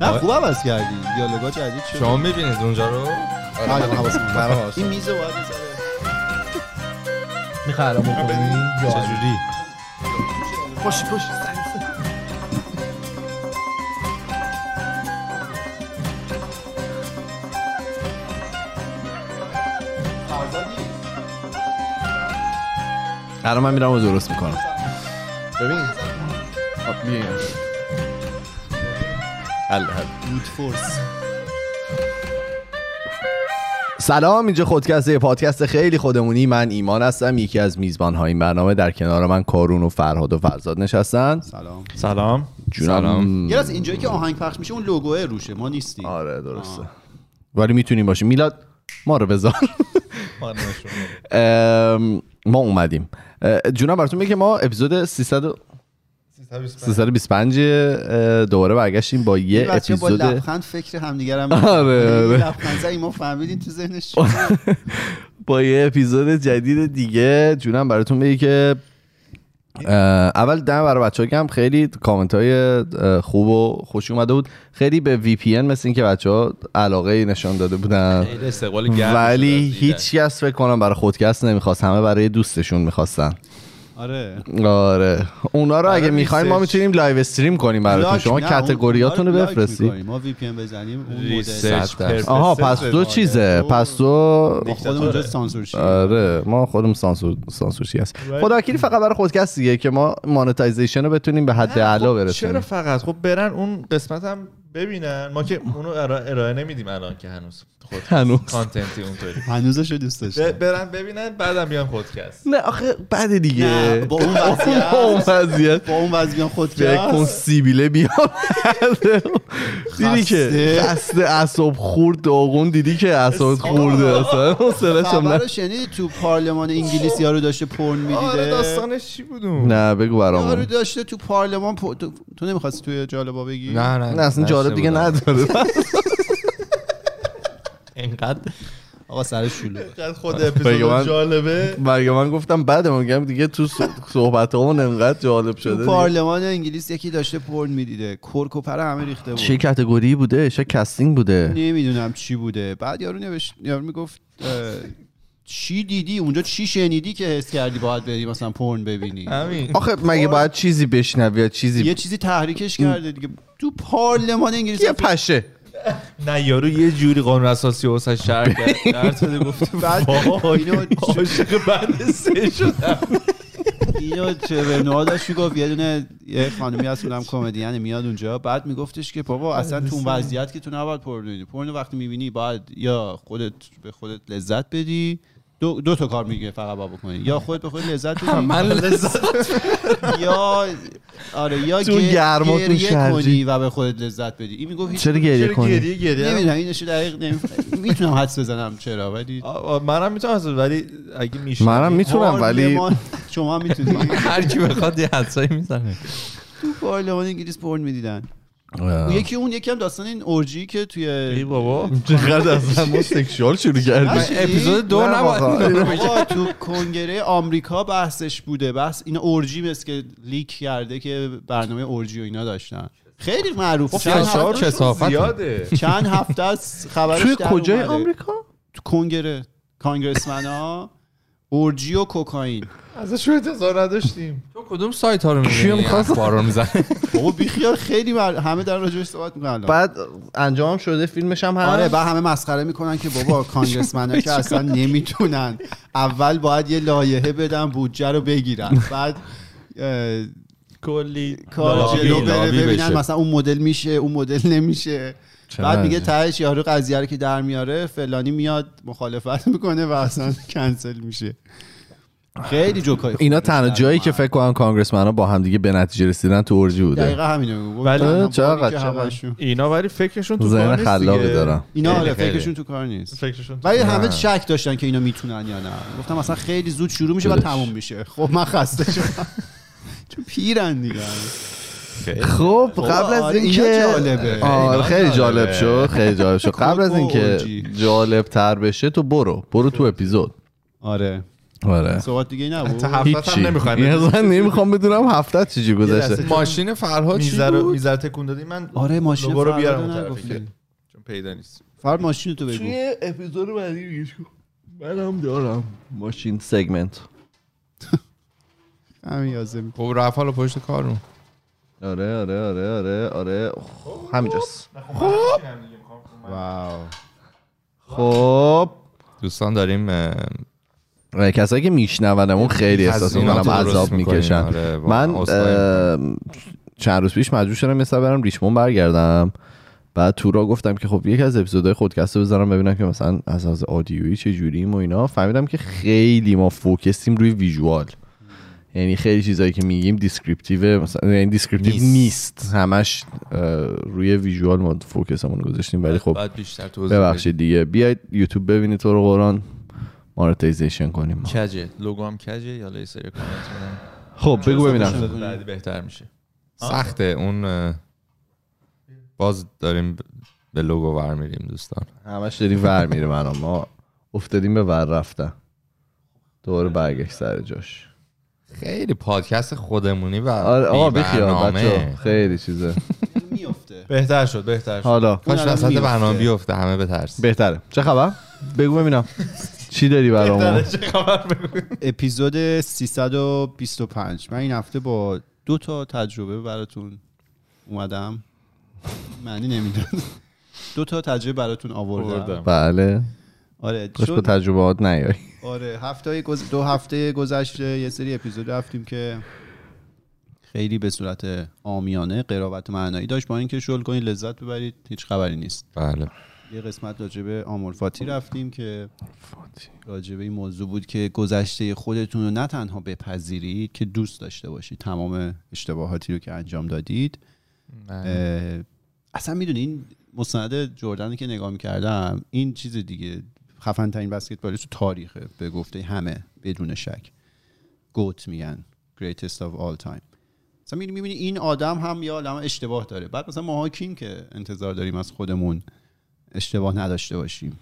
نه خوب عوض کردی. دیالوگا جدید شد شما می‌بینید اونجا رو؟ آره، من حواسم هست. این میز رو باید الان بکنی چجوری پشت پشت. الان من میرم و درست می‌کنم. ببین. خب حل بود فورس سلام اینجا خودکسته پادکست خیلی خودمونی. من ایمان هستم یکی از میزبان های این برنامه. در کنار من کارون و فرهاد و فرزاد نشستن. سلام. سلام. جونم. یه از اینجایی که آهنگ پخش میشه اون لوگوه روشه ما نیستیم. آره درسته. ولی می‌تونیم باشیم. میلاد ما رو بذار. ام، ما اومدیم. جونم براتون میگه که ما اپیزود 300 و- 325 اه، دوباره برگشتیم با یه بچه با اپیزود لبخند فکر همدیگه هم آره، آره. لبخند ما فهمیدیم تو ذهنش با یه اپیزود جدید دیگه. جونم براتون بگی که اول دم برای بچه هم خیلی کامنت های خوب و خوش اومده بود. خیلی به وی پی مثل این که بچه ها علاقه نشان داده بودن. ولی. هیچ کس فکر کنم برای خودکست نمی‌خواست. همه برای دوستشون می‌خواستن. آره. آره. اونا رو اگه برای می‌خواین ما. می‌تونیم live stream کنیم براتون شما نه، category اتون رو لاک بفرستید. ما VPN بزنیم اون آها پس تو چیزه. پس ما خودمون اونجا سانسور آره ما خودمون سانسور سانسورشی هست خدا وکیلی فقط برای خودکست دیگه که ما monetization رو بتونیم به حد اعلا چرا برسونیم؟ فقط؟ خب برن اون قسمت هم ببینن. ما که اونو ارائه نمیدیم الان که هنوز. خود هنوز. کانتنتی اونطوری. هنوزش رو دوست داشتم. برن ببینن بعدم بیان خودکست. نه آخه بعد دیگه. با اون وضعیت. با اون وضعیت. با اون وضع بیان خود کن سیبیله بیان دیدی که خسته. اعصاب خورد داغون. دیدی که اعصاب خورده. اصلا حوصله‌ش هم خبر نه. رو شنیدی؟ تو پارلمان انگلیسی ها رو داشته پرن آره می‌دیده داستانش چی بود؟ نه بگو یارو برامون داشته تو پارلمان تو, تو نمی‌خواستی توی جالبا بگی؟ نه نه نه اصلا جالب دیگه نداره. اینقدر آقا سر شلوغه. خود بگه اپیزود من- جالبه. مگه من گفتم بعد میگم دیگه تو صحبت همون انقدر جالب شده تو. پارلمان انگلیس یکی داشته پرن می‌دیده. کرک و پر همه ریخته چه بود category بوده؟ چه casting بوده؟ نمی‌دونم چی بوده. بعد یارو نوشت یارو می‌گفت چی دیدی؟ اونجا چی شنیدی که حس کردی باید بری مثلا پرن ببینی؟ همین. آخه مگه باید چیزی بشنوی یا چیزی یه چیزی تحریکش کرده دیگه. تو پارلمان انگلیس یه پشه. نه یارو یه جوری قانون اساسی واسه شهر کرد در شده گفت اینو عاشق بند سه شدم. اینو چه داشت می‌گفت. یه دونه یه خانمی هست اونم کمدین میاد اونجا. بعد میگفتش که بابا اصلا تو اون وضعیت که تو نباید پرن ببینی پرن رو وقتی می‌بینی باید یا خودت به خودت لذت بدی دو, دو تا کار میگه فقط باید بکنی. یا خودت به خودت لذت بدی من لذت یا آره یا تو گ- گرما تو گریه شرجی. کنی و به خودت لذت بدی. این می‌گفت چرا گریه کنی؟ گریه گریه؟ نمی‌دونم این نشه دقیق می‌تونم حدس بزنم چرا ولی منم می‌تونم ولی اگه میشه منم می‌تونم ولی شما هم می‌تونی. هر کی بخواد یه حدسایی می‌زنه. تو پارلمان انگلیس پرن می‌دیدن. اون یکی اون یکی هم داستان این orgy که ای توی بابا. چقدر اصلا ما sexual شروع نشنیدی؟ اپیزود دو نه نباید تو کنگره آمریکا بحثش بوده. بحث این orgy مثل که leak کرده که برنامه orgy و اینا داشتن. خیلی معروف. زیاده. چند هفته از خبرش توی کجای. آمریکا؟ تو کنگره. کانگرسمن ها اورجی و کوکائین. ازش انتظار نداشتیم. کدوم سایت ها رو می‌خواست؟ اخبار رو می‌زنه بابا بیخیال خیلی مر... همه در راجعش صحبت می‌کنن الان. بعد انجام شده فیلمش هم هست؟ آره بعد همه مسخره می‌کنن که بابا کانگرسمن که اصلا نمی‌تونن. اول باید یه لایحه بدن بودجه رو بگیرن. بعد کلی کار جلو بره ببینن. مثلا اون مدل میشه اون مدل نمیشه. بعد میگه تهش یارو قضیه رو که در میاره فلانی میاد مخالفت می‌کنه و اصلا کنسل میشه. خیلی جوکای اینا تنها جایی. که فکر کنم کانگرسمن ها با هم دیگه به نتیجه رسیدن تو اورجی بوده دقیقا همینو گفت ولی- چقدر- اینا ولی فکرشون تو کار نیست. دارن اینا آره. فکرشون تو کار نیست فکرشون ولی همه. شک داشتن که اینا می‌تونن یا نه گفتم مثلا خیلی زود شروع میشه و. تموم میشه خب من خسته شدم چون پیرن دیگه خیلی. خب قبل از آره، اینکه جالبه. آره خیلی جالب. شد خیلی جالب شد قبل از اینکه. جالب تر بشه تو برو برو تو اپیزود آره آره. صحبت دیگه ای نبود؟ تا هفتت هم نمی‌خوایم اصلا نمی‌خوام بدونم هفته چی گذشته. دسته- ماشین فرهاد چی بود؟ میزه رو تکون دادی. من آره ماشین رو فرهاد بیارم چون پیدا نیست. فرد ماشین تو بگو. اپیزود بعدی میگیش منم دارم. ماشین سگمنت. همین یازم خب رفت حالا پشت کارون آره آره آره آره آره. همینجاست. واو خب. دوستان داریم کسایی که میشنونمون خیلی احساس می‌کنم عذاب. می‌کشن. آره، من چند روز پیش مجبور شدم مثلا برم ریشمون برگردم. بعد تو را گفتم که خب یک از اپیزودهای خودکست رو بذارم ببینم که مثلا از از audio یی چه جوریم و اینا. فهمیدم که خیلی ما focus یم روی visual. یعنی خیلی چیزایی که میگیم descriptive مثلا یعنی descriptive نیست. نیست, همش روی visual ما focus مون گذاشتیم. ولی خب بعد بیشتر توضیح ببخشید دیگه. بیاید یوتیوب ببینید تو رو قرآن. monetization کنیم. ما. کجه؟ لوگو هم کجه؟ یا میدن؟ خب بگو ببینم. بعدی بهتر میشه. سخته. اون باز داریم به لوگو ور میریم دوستان. همش داریم ور میره من ما افتادیم به ور رفتن. دوباره برگشت سر جاش. خیلی پادکست خودمونی و آره آقا برنامه. بچه خیلی چیزه. میفته بهتر شد بهتر شد. حالا. کاش وسط. برنامه بیفته همه به ترس بهتره. چه خبر؟ بگو ببینم. چی داری برامون؟ اپیزود 325 من این هفته با دو تا تجربه براتون اومدم. معنی نمیدون دو تا تجربه براتون آوردم. بله. آره کاش با چون تجربات نیای. آره هفته گز... دو هفته گذشته یه سری اپیزود رفتیم که خیلی به صورت آمیانه قرابت معنایی داشت. با اینکه شل کنید لذت ببرید هیچ خبری نیست. بله. یه قسمت راجع به آمورفاتی رفتیم که راجع به این موضوع بود که گذشته خودتون رو نه تنها بپذیرید که دوست داشته باشید تمام اشتباهاتی رو که انجام دادید. اصلا می‌دونین مستند جردن که نگاه می‌کردم این چیز دیگه خفن ترین بسکتبالیست تو تاریخه به گفته همه بدون شک. گوت میگن greatest of all time. مثلا می‌بینی این آدم هم یا آدم اشتباه داره. بعد مثلا ما کیم که انتظار داریم از خودمون. اشتباه نداشته باشیم.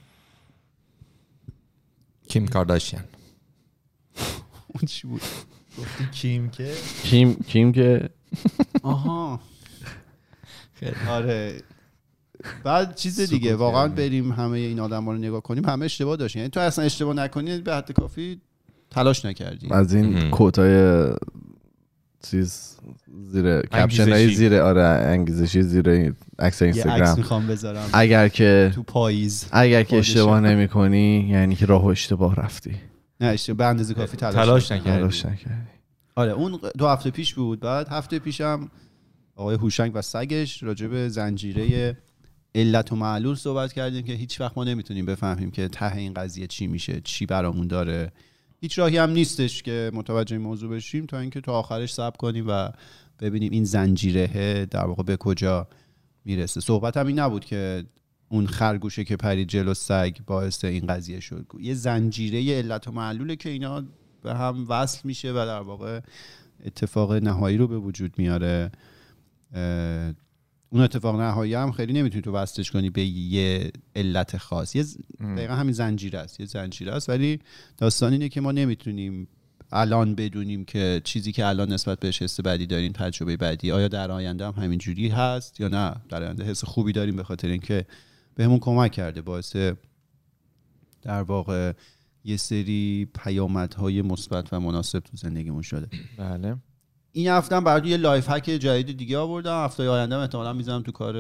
کیم کارداشیان. اون چی بود؟ گفتی کیم که؟ کیم کیم که آها. آره. بعد چیز دیگه واقعا بریم همه این آدم رو نگاه کنیم همه اشتباه داشتن. یعنی تو اصلا اشتباه نکنی به حد کافی تلاش نکردی. از این. کوتای چیز زیر کپشن های. زیر آره انگیزشی زیر عکس اینستاگرام می‌خوام بذارم اگر که تو پاییز اگر که. اشتباه نمی کنی یعنی که راه اشتباه رفتی نه اشتباه به اندازه کافی تلاش, تلاش نکردی. نکردی. تلاش نکردی آره اون دو هفته پیش بود بعد هفته پیشم آقای هوشنگ و سگش راجع به زنجیره علت و معلول صحبت کردیم که هیچ وقت ما نمی‌تونیم بفهمیم که ته این قضیه چی میشه چی برامون داره هیچ راهی هم نیستش که متوجه این موضوع بشیم تا اینکه تا آخرش صبر کنیم و ببینیم این زنجیره در واقع به کجا می‌رسه. صحبت هم این نبود که اون خرگوشه که پرید جلو سگ باعث این قضیه شد. یه زنجیره علت و معلوله که اینا به هم وصل میشه و در واقع اتفاق نهایی رو به وجود میاره. اون اتفاق نهایی هم خیلی نمی‌تونی تو وصلش کنی به یه علت خاص. یه دقیقا همین زنجیره است. یه زنجیره است. ولی داستان اینه که ما نمی‌تونیم الان بدونیم که چیزی که الان نسبت بهش حس بدی داریم تجربه بدی. آیا در آینده هم همین جوری هست یا نه؟ در آینده حس خوبی داریم به خاطر اینکه بهمون کمک کرده باعث در واقع یه سری پیامدهای مثبت و مناسب تو زندگیمون شده. بله. این هفته هم براتون یه life hack جدید دیگه آوردم هفته آینده هم احتمالاً می‌ذارم تو کار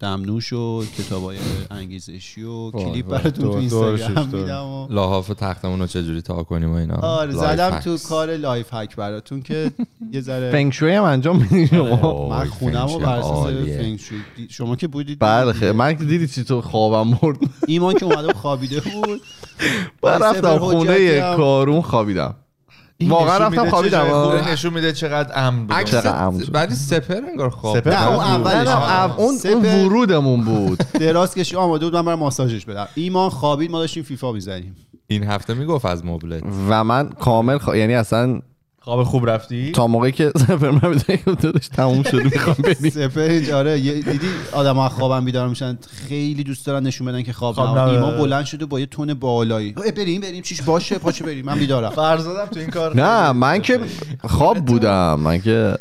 دمنوش و کتابای انگیزشی و کلیپ. براتون تو اینستاگرام. میدم و لحاف تختمون رو چجوری تا کنیم و اینا آره زدم. تو کار life hack براتون که یه ذره فنگشوی هم انجام میدی شما اوه، من خونم و فنگشوی بر اساس عالیه. فنگ شوی دی- شما که بودید بله. من که دیدی چی تو خوابم برد ایمان که اومده خوابیده بود من رفتم خونه کارون خوابیدم واقعا رفتم خوابیدم. خوبی، نشون میده چقدر امن بود چقدر عمود. ولی سپر انگار خواب سپر؟ نه، اون بود. اولش. اون ورودمون بود دراز کشی آماده بود من برم ماساژش بدم ایمان خوابید ما داشتیم فیفا می‌زنیم این هفته می‌گفت از مبلت و من کامل خوا... یعنی اصلا خواب خوب رفتی؟ تا موقعی که سفر من داداش تموم شده می‌خوام بریم. سپهر آره دیدی آدم ها خوابم بیدار میشن خیلی دوست دارن نشون بدن که خواب. نبود. ایمان بلند شده با یه تون بالایی. بریم بریم چیش باشه پاچه بریم من بیدارم. فرزادم تو این کار نه من که خواب بودم من که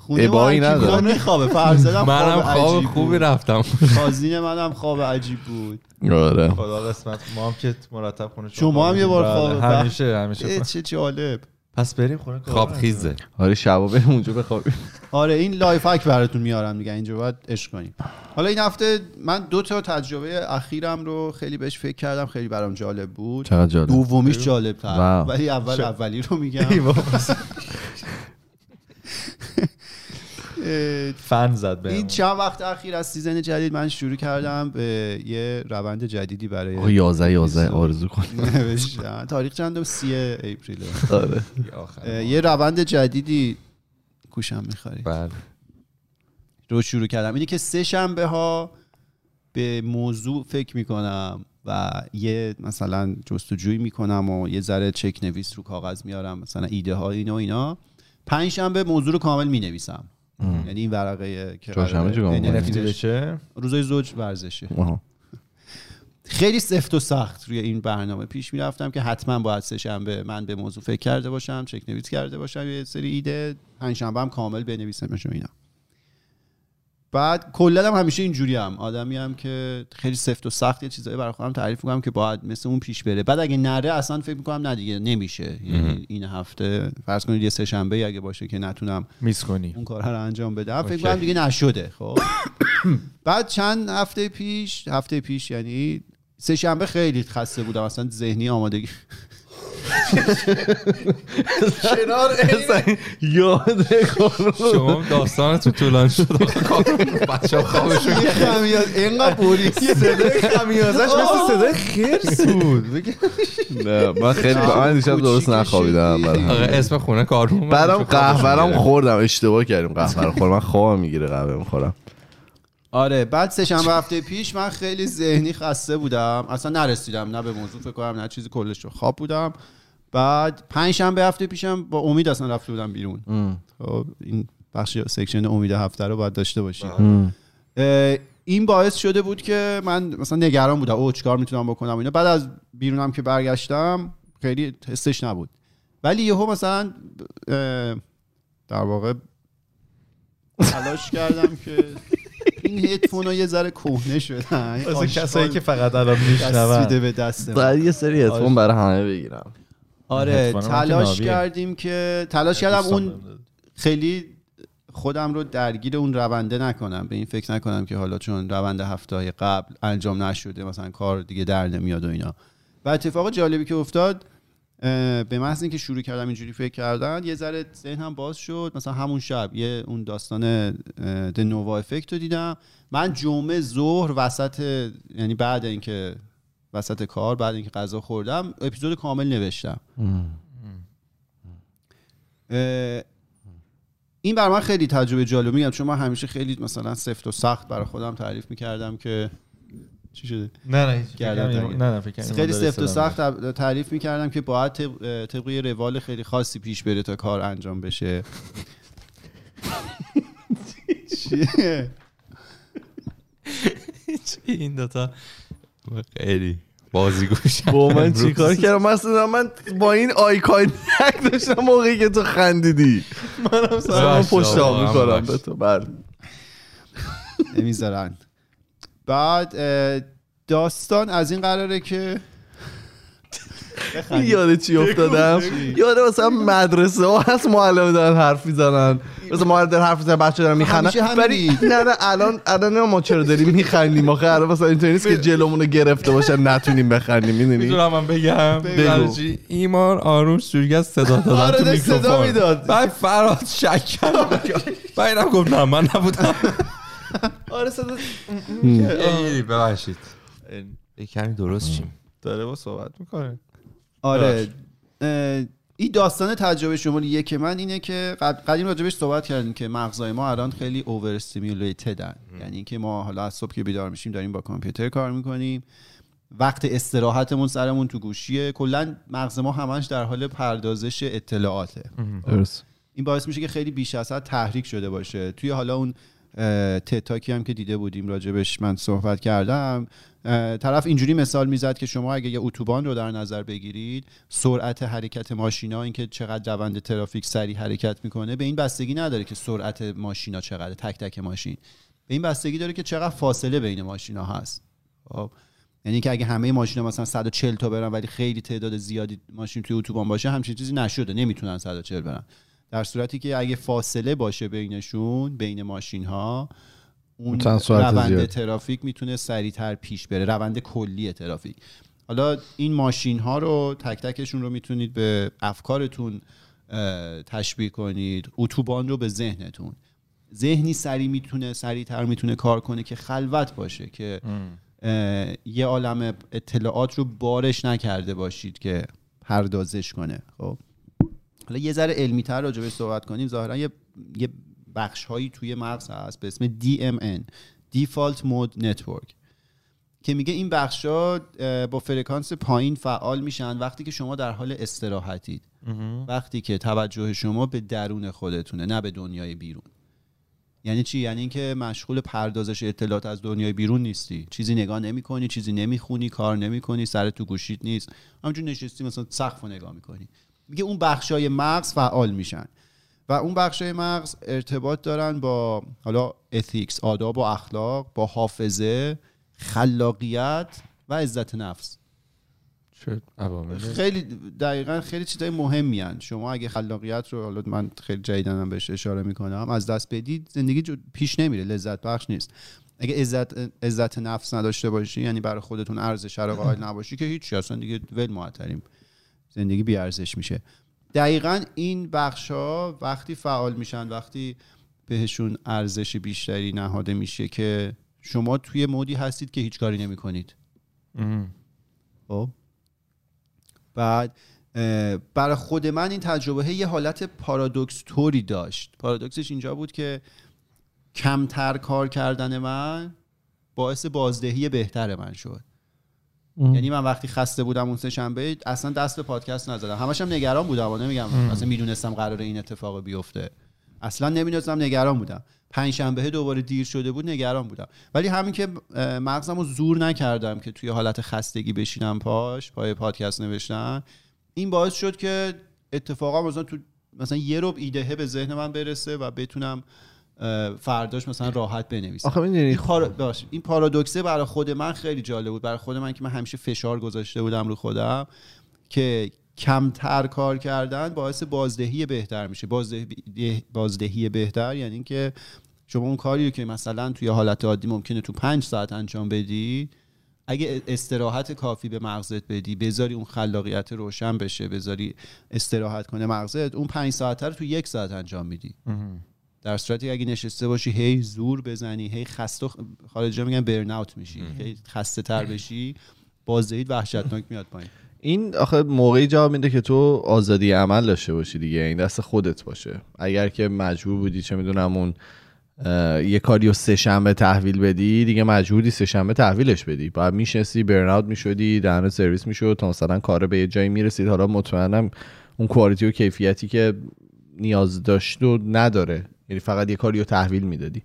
خونه ابایی نداره. بیدار میخوابه فرزادم منم خواب عجیب خوبی. رفتم. تازین منم خواب عجیب بود. آره. خدا قسمت ما هم که مرتب خونه شما هم یه بار بله، خواب- همیشه همیشه چه جالب. پس بریم خونه خواب. خیزه. آره شبا بریم اونجا بخوابیم. آره این life hack براتون میارم دیگه اینجا باید عشق کنیم. حالا این هفته من دو تا تجربه اخیرم رو خیلی بهش فکر کردم خیلی برام جالب بود. چقدر جالب؟ دومیش جالب تر. ولی اول اولی رو میگم. فن زد به این چند وقت اخیر از season جدید من شروع کردم به یه روند جدیدی آقا برای 11 11 آرزو کن. نوشتن. تاریخ چندم سی اپریل. آره. یه روند جدیدی گوشم می‌خوری. بله. رو شروع کردم. اینه که سه شنبه ها به موضوع فکر می‌کنم و یه مثلا جستجوی می‌کنم و یه ذره چک نویس رو کاغذ میارم مثلا ایده ها اینو اینا. پنج شنبه موضوع رو کامل می‌نویسم. یعنی این ورقه که. بشه؟ روزای زوج ورزشه آها. خیلی سفت و سخت روی این برنامه پیش می‌رفتم که حتما باید سه شنبه من به موضوع فکر کرده باشم چک نویس کرده باشم یه سری ایده پنج شنبه هم کامل بنویسمش و اینا. بعد کلا هم همیشه اینجوری هم. آدمی هم که خیلی سفت و سخت یه چیزایی برای خودم تعریف می‌کنم که باید مثل اون پیش بره. بعد اگه نره اصلا فکر می‌کنم نه دیگه نمیشه. یعنی این هفته فرض کنید یه سه شنبه اگه باشه که نتونم میس کنی. اون کارها رو انجام بدم. فکر اوکی. کنم دیگه نشده خب. بعد چند هفته پیش هفته پیش یعنی سه شنبه خیلی خسته بودم. اصلا ذهنی آمادگی کنار یاد شما داستانتون طولانی شد. بچه خوابشون یه خمیاد اینقدر بوری. صدای خمیازش مثل صدای خرس بود. نه من خیلی من دیشب درست نخوابیدم. اسم خونه کارون بعدم قهوه‌رم خوردم اشتباه کردیم قهوه رو خوردم. من خوابم می‌گیره قهوه می‌خورم. آره بعد سه شنبه هفته پیش من خیلی ذهنی خسته بودم. اصلا نرسیدم نه به موضوع فکر کنم نه چیزی کلش رو خواب بودم. بعد پنج شنبه هفته پیشم با امید اصلا رفته بودم بیرون. خب این بخش سکشن امید هفته رو باید داشته باشید اه، این باعث شده بود که من مثلا نگران بودم. او چیکار می‌تونم بکنم؟ اینا بعد از بیرونم که برگشتم خیلی حسش نبود. ولی یهو مثلا در واقع تلاش کردم که این هدفون ها یه ذره کهنه شدن. واسه کسایی که فقط الان میشنون. دستیده به دست. باید یه سری هدفون برای همه بگیرم. آره تلاش. کردیم که تلاش کردم اون خیلی خودم رو درگیر اون رونده نکنم. به این فکر نکنم که حالا چون روند هفته قبل انجام نشده مثلا کار دیگه در نمیاد و اینا. و اتفاق جالبی که افتاد به محض اینکه شروع کردم اینجوری فکر کردن یه ذره ذهنم باز شد. مثلا همون شب یه اون داستان د نووا افکت رو دیدم. من جمعه ظهر وسط یعنی بعد اینکه وسط کار بعد اینکه غذا خوردم اپیزود کامل نوشتم. این برای من خیلی تجربه جالب. میگم چون من همیشه خیلی مثلا سفت و سخت برای خودم تعریف می‌کردم که چی شده؟ نه نه نه نه فکر خیلی سفت و سخت تعریف می‌کردم که باید طبق طبق یه روال خیلی خاصی پیش بره تا کار انجام بشه. چیه؟ این دوتا؟ خیلی بازی گوش با من چیکار کردم؟ مثلا من با این آیکای نک داشتم موقعی که تو خندیدی. منم سرم پشت آقا، من می‌کنم. به تو بله نمی‌ذارن بعد داستان از این قراره که یاد چی افتادم؟ یاد مثلا مدرسه ها هست معلم دارن حرف می‌زنن. مثلا معلم دارن حرف می‌زنن بچه دارن میخندن. همینی. ولی نه نه الان الان ما چرا داریم میخندیم؟ آخه الان مثلا اینطوری نیست که جلومون رو گرفته باشن نتونیم بخندیم می‌دونی؟ می‌تونم من بگم. بگو. ایمان آروم کرد صدا دادن آره، تو داشت صدا میکروفون. می‌داد. بعد فراد شک کرد بعد اینم گفت نه من نبودم. آره صدا ببخشید. یه کمی درست چیم داره با صحبت می‌کنه. آره. این داستان تجربه شماره یک من اینه که قد- قدیم راجبش صحبت کردیم که مغزای ما الان خیلی اوور استیمولیتدن یعنی که ما حالا از صبح که بیدار میشیم داریم با کامپیوتر کار می‌کنیم. وقت استراحتمون سرمون تو گوشیه. کلا مغز ما همش در حال پردازش اطلاعاته. درست. این باعث میشه که خیلی بیش از حد تحریک شده باشه. توی حالا اون تتاکی هم که دیده بودیم راجبش من صحبت کردم. طرف اینجوری مثال می‌زد که شما اگه یه اتوبان رو در نظر بگیرید سرعت حرکت ماشینا اینکه چقدر روند ترافیک سریع حرکت می‌کنه به این بستگی نداره که سرعت ماشینا چقدر تک تک ماشین. به این بستگی داره که چقدر فاصله بین ماشینا هست. خب یعنی که اگه همه ماشینا مثلا 140 تا برن ولی خیلی تعداد زیادی ماشین توی اتوبان باشه همچین چیزی نشده نمی‌تونن 140 برن. در صورتی که اگه فاصله باشه بینشون بین ماشین ها اون روند زیاد. ترافیک می‌تونه سریعتر پیش بره روند کلی ترافیک. حالا این ماشین ها رو تک تکشون رو می‌تونید به افکارتون تشبیه کنید اتوبان رو به ذهنتون. ذهنی سریع می‌تونه سریعتر می‌تونه کار کنه که خلوت باشه که یه عالم اطلاعات رو بارش نکرده باشید که پردازش کنه خب. حالا یه ذره علمی تر راجبش صحبت کنیم. ظاهرا یه, یه بخش هایی توی مغز هست به اسم DMN Default Mode Network که میگه این بخش ها با فرکانس پایین فعال میشن وقتی که شما در حال استراحتید. وقتی که توجه شما به درون خودتونه نه به دنیای بیرون. یعنی چی؟ یعنی اینکه مشغول پردازش اطلاعات از دنیای بیرون نیستی. چیزی نگاه نمی‌کنی چیزی نمی‌خونی کار نمی‌کنی سر تو گوشیت نیست. همونجور نشستی مثلا سقف رو نگاه می‌کنی. میگه اون بخشای مغز فعال میشن. و اون بخشای مغز ارتباط دارن با حالا اتیکس آداب و اخلاق با حافظه خلاقیت و عزت نفس. خیلی دقیقا خیلی چیزای مهمی هن. شما اگه خلاقیت رو حالا من خیلی جدیدنم بهش اشاره می‌کنم از دست بدید زندگی جو- پیش نمیره لذت بخش نیست. اگه عزت عزت نفس نداشته باشی یعنی برای خودتون ارزش رو قائل نباشی که هیچ اصلا دیگه ول معطریم. زندگی بی ارزش میشه. دقیقا این بخش ها وقتی فعال میشن وقتی بهشون ارزش بیشتری نهاده میشه که شما توی مودی هستید که هیچ کاری نمی کنید خب. بعد برای خود من این تجربه یه حالت پارادوکس طوری داشت. پارادوکسش اینجا بود که کمتر کار کردن من باعث بازدهی بهتر من شد. یعنی من وقتی خسته بودم اون سه شنبه اصلا دست به پادکست نزدم. همش هم نگران بودم و نمیگم اصلا می‌دونستم قرار این اتفاق بیفته. اصلا نمی‌دونستم نگران بودم. پنج شنبه دوباره دیر شده بود نگران بودم. ولی همین که مغزم رو زور نکردم که توی حالت خستگی بشینم پاش پای پادکست نوشتن. این باعث شد که اتفاقا مثلا تو مثلا یه رب ایدهه به ذهن من برسه و بتونم فرداش مثلا راحت بنویسم آخه می‌دونی این, پارا... باش. این پارادوکسه برای خود من خیلی جالب بود. برای خود من که من همیشه فشار گذاشته بودم رو خودم که کمتر کار کردن باعث بازدهی بهتر میشه. بازدهی, بازدهی بهتر یعنی اینکه شما اون کاری رو که مثلا توی حالت عادی ممکنه تو پنج ساعت انجام بدی اگه استراحت کافی به مغزت بدی بذاری اون خلاقیت روشن بشه بذاری استراحت کنه مغزت اون پنج ساعت رو تو یک ساعت انجام میدی. در صورتی اگه نشسته باشی هی زور بزنی هی خسته خارجا میگن برن اوت میشی هی خسته تر بشی بازدهیت وحشتناک میاد پایین. این آخه موقعی جواب میده که تو آزادی عمل داشته باشی دیگه این دست خودت باشه. اگر که مجبور بودی چه می‌دونم اون یه کاری رو سه شنبه تحویل بدی دیگه مجبوری سه شنبه تحویلش بدی. باید میشستی برن اوت می‌شدی دهن سرویس می‌شد تا مثلا کار به یه جایی می‌رسید. حالا مطمئنم اون کوالیتی و کیفیتی که نیاز داشت و نداره. یعنی فقط یه کاری رو تحویل می‌دادی.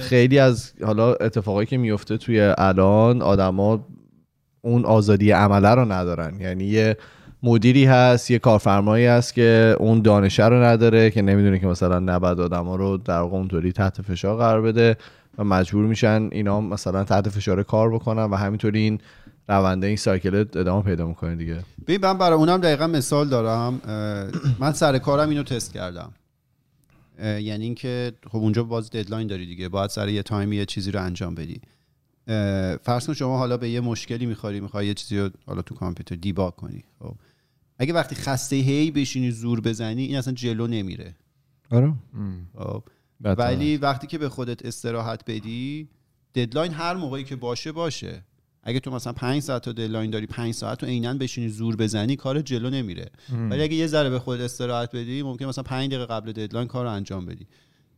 خیلی از حالا اتفاقایی که میفته توی الان آدما اون آزادی عمله رو ندارن. یعنی یه مدیری هست یه کارفرمایی هست که اون دانشه رو نداره که نمی‌دونه که مثلا نباید آدما رو در واقع اونطوری تحت فشار قرار بده و مجبور میشن اینا مثلا تحت فشار کار بکنن و همینطوری این رونده این cycle ادامه پیدا می‌کنه دیگه. ببین من برای اونم دقیقا مثال دارم. من سر کارم اینو تست کردم. یعنی اینکه خب اونجا باز deadline داری دیگه باید سر یه تایمی یه چیزی رو انجام بدی. فرض کن شما حالا به یه مشکلی می‌خوری می‌خوای یه چیزی رو حالا تو کامپیوتر debug کنی خب. اگه وقتی خسته هی بشینی زور بزنی این اصلا جلو نمیره. آره. خب. ولی وقتی که به خودت استراحت بدی deadline هر موقعی که باشه باشه. اگه تو مثلا 5 ساعت تا deadline داری 5 ساعت تو عینا بشینی زور بزنی کار جلو نمیره. ولی اگه یه ذره به خودت استراحت بدی ممکن مثلا 5 دقیقه قبل deadline کار رو انجام بدی.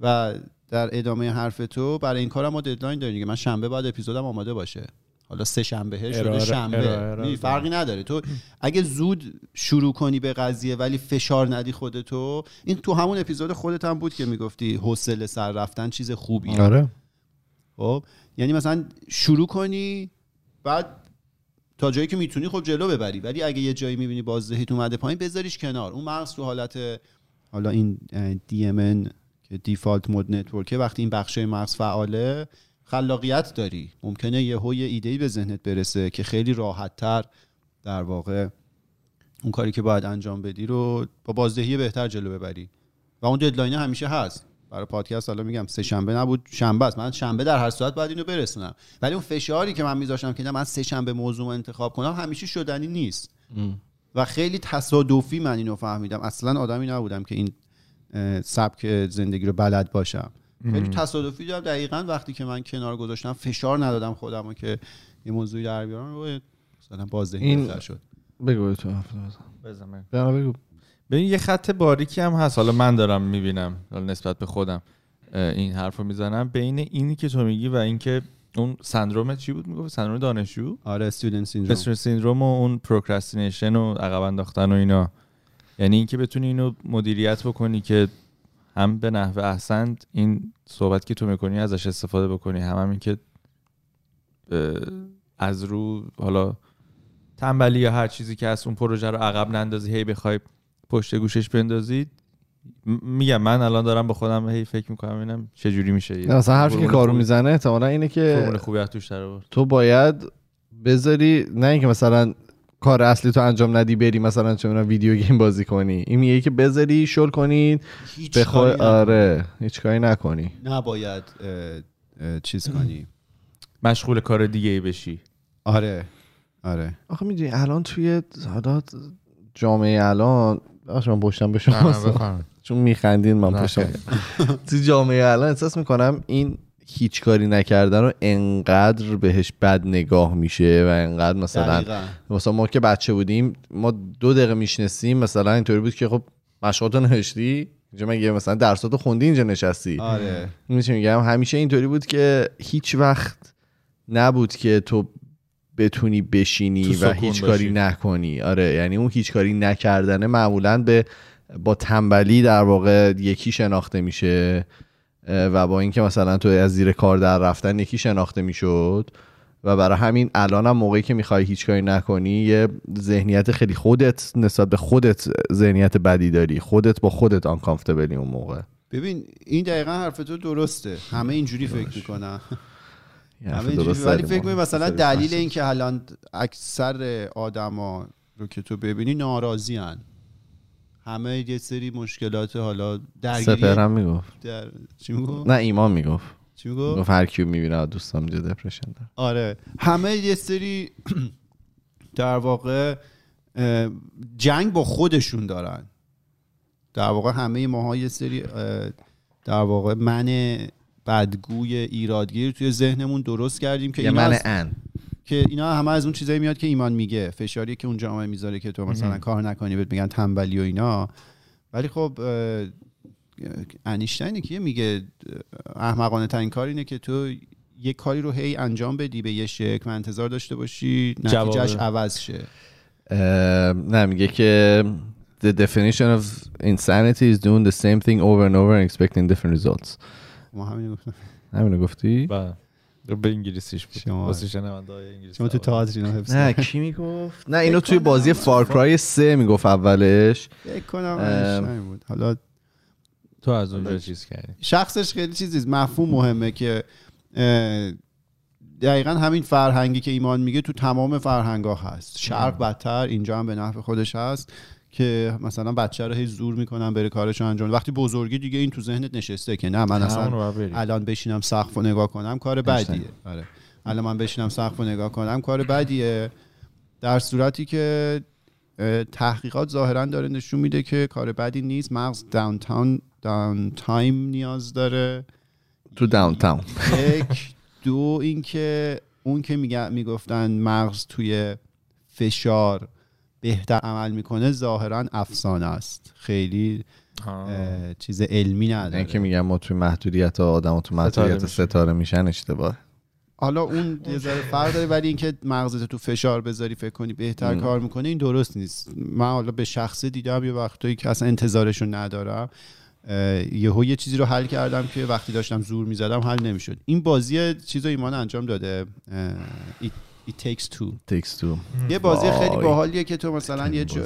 و در ادامه حرف تو برای این کارم ما deadline داریم من شنبه بعد اپیزودم آماده باشه. حالا سه شنبه شده شنبه. فرقی نداره. تو اگه زود شروع کنی به قضیه ولی فشار ندی خودتو این تو همون اپیزود خودت هم بود که می‌گفتی حوصله سر رفتن چیز خوبیه. آره. خب؟ یعنی مثلا شروع کنی بعد تا جایی که می‌تونی خب جلو ببری. ولی اگه یه جایی می‌بینی بازدهیت اومده پایین بذاریش کنار. اون مغز تو حالت حالا این ام که دیفالت مود نتورکه وقتی این بخشای مغز فعاله خلاقیت داری. ممکنه یه ایده به ذهنت برسه که خیلی راحتتر در واقع اون کاری که باید انجام بدی رو با بازدهی بهتر جلو ببری. و اون ددلاین همیشه هست. برای پادکست حالا میگم سه شنبه نبود شنبه است. من شنبه در هر صورت باید اینو برسونم. ولی اون فشاری که من میذاشتم که نه من سه شنبه موضوع رو انتخاب کنم همیشه شدنی نیست. و خیلی تصادفی من اینو فهمیدم. اصلا آدمی نبودم که این سبک زندگی رو بلد باشم. خیلی تصادفی دیدم دقیقا وقتی که من کنار گذاشتم فشار ندادم خودم رو که یه موضوعی در بیارم. و مثلا بازدهی این- شد. بگو تو بزن. بگو. ببین یه خط باریکی هم هست. حالا من دارم می‌بینم. حالا نسبت به خودم این حرف رو می‌زنم. بین اینی که تو میگی و اینکه اون سندروم چی بود؟ می‌گفت سندروم دانشجو؟ آره student syndrome stress syndrome و اون procrastination و عقب انداختن و اینا. یعنی اینکه بتونی اینو مدیریت بکنی که هم به نحو احسن این صحبت که تو می‌کنی ازش استفاده بکنی. هم هم اینکه از رو حالا تنبلی یا هر چیزی که از اون پروژه رو عقب نندازی. هی بخوای پشت گوشش بندازی م- میگم من الان دارم به خودم هی فکر می‌کنم ببینم چه جوری میشه مثلا حرفی که کارو می‌زنه احتمالا اینه فرمول که خوبی از توش آورد. تو باید بذاری نه اینکه مثلا کار اصلی تو انجام ندی بری مثلا چه می‌دونم ویدیو گیم بازی کنی. این میگه که بذاری شل کنی هیچ بخوای کاری نکنی. آره هیچ کاری نکنی. نباید اه، اه، چیز کنی. مشغول کار دیگه ای بشی. آره آره. آخه می‌دونی الان توی حالا جامعه الان بخش من پشتم به شما چون میخندین من پشتم. تو جامعه الان احساس می‌کنم این هیچ کاری نکردن رو انقدر بهش بد نگاه میشه و انقدر مثلا دقیقاً. مثلا ما که بچه بودیم ما دو دقیقه می‌شناسیم مثلا اینطوری بود که خب مشقاتو نوشتی؟ اینجا مگه مثلا درساتو خوندی اینجا نشستی؟ آره. میشه میگم؟ همیشه اینطوری بود که هیچ وقت نبود که تو بتونی بشینی و هیچ باشی. کاری نکنی. آره یعنی اون هیچ کاری نکردنه معمولا به با تنبلی در واقع یکی شناخته میشه و با اینکه مثلا تو از زیر کار در رفتن یکی شناخته می‌شد. و برای همین الان هم موقعی که می‌خوای هیچ کاری نکنی یه ذهنیت خیلی خودت نسبت به خودت ذهنیت بدی داری. خودت با خودت آنکامفتبلی اون موقع. ببین این دقیقا حرف تو درسته. همه اینجوری فکر می‌کنن. ولی فکر. می‌کنی مثلا دلیل. این که الان اکثر آدما رو که تو ببینی ناراضی هن. همه یه سری مشکلات حالا درگیری سپر هم می‌گفت در... چی میگو؟ نه ایمان می‌گفت چی میگو؟ گفت هر کیو می‌بینه دوستان اینجا دپرشن آره همه یه سری در واقع جنگ با خودشون دارن در واقع همه ماها یه سری در واقع من بدگوی ایرادگیر توی ذهنمون درست کردیم که اینا من ان. که اینا همه از اون چیزایی میاد که ایمان میگه. فشاری که اون جامعه می‌ذاره که تو مثلا کار نکنی بهت میگن تنبلی و اینا. ولی خب انیشتین که میگه احمقانه ترین کار اینه که تو یه کاری رو هی انجام بدی به یه شکل و انتظار داشته باشی نتیجهش. عوض شه. نه میگه که the definition of insanity is doing the same thing over and over and expecting different results. ما همین گفتم. همینو گفتی؟ بله. به انگلیسیش بود شما- انگلیسی شما تو تئاتر اینو حفظ نه. کی می‌گفت؟ نه اینو توی بازی فارکرای 3 می‌گفت اولش. فکر کنم بود. حالا تو از اونجا چیز کردی. شخصش خیلی چیزی مفهوم مهمه که دقیقا همین فرهنگی که ایمان میگه تو تمام فرهنگ ها هست. شرق بدتر اینجا هم به نفع خودش هست. که مثلا بچه رو هی زور می‌کنن بره کارشو انجام. وقتی بزرگی دیگه این تو ذهنت نشسته که نه من اصلا. الان بشینم سقف و نگاه کنم کار بدیه. آره. الان من بشینم سقف و نگاه کنم کار بدیه. در صورتی که تحقیقات ظاهرا داره نشون میده که کار بدی نیست. مغز داون تاون داون تایم نیاز داره. تو داونتاون. یک دو اینکه اون که می‌گفتن مغز توی فشار بهتر عمل می‌کنه ظاهرا افسانه است. خیلی چیز علمی نداره. این که میگن ما توی محدودیت آدم و تو محدودیت. ستاره میشن اشتباه. حالا اون یه ذره فرق داره ولی اینکه مغزت تو فشار بذاری فکر کنی بهتر کار می‌کنه این درست نیست. من حالا به شخصه دیدم یه وقتایی که اصلا انتظارشو ندارم اه، یهو یه چیزی رو حل کردم که وقتی داشتم زور می‌زدم حل نمی‌شد. این بازی چیز رو ایمان انجام داده It, It Takes Two. تکس تو یه بازی خیلی. باحالیه که تو مثلا یه جا.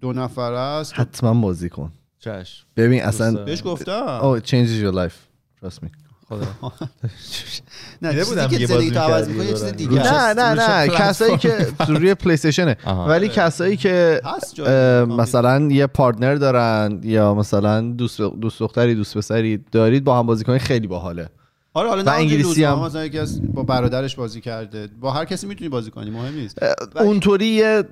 دو نفر است حتما بازی کن. چشم ببین اصلا بهش گفتم. Oh it changes your life. Trust me. خدا. نه دیده چیزی بودم که یه زندگی بازی تو عوض کردی می‌کنه یه چیز دوران. دیگه نه. نه نه. کسایی که روی پلی استیشنه آها. ولی کسایی که هست جای اه، کامپیوتر. مثلا یه پارتنر دارن یا مثلا دوست دوست دختری دوست پسری دارید با هم بازی کنید خیلی باحاله. آره حالا و نه انگلیسی هم. مثلا یکی از با برادرش بازی کرده. با هر کسی می‌تونی بازی کنی مهم نیست. اونطوری یه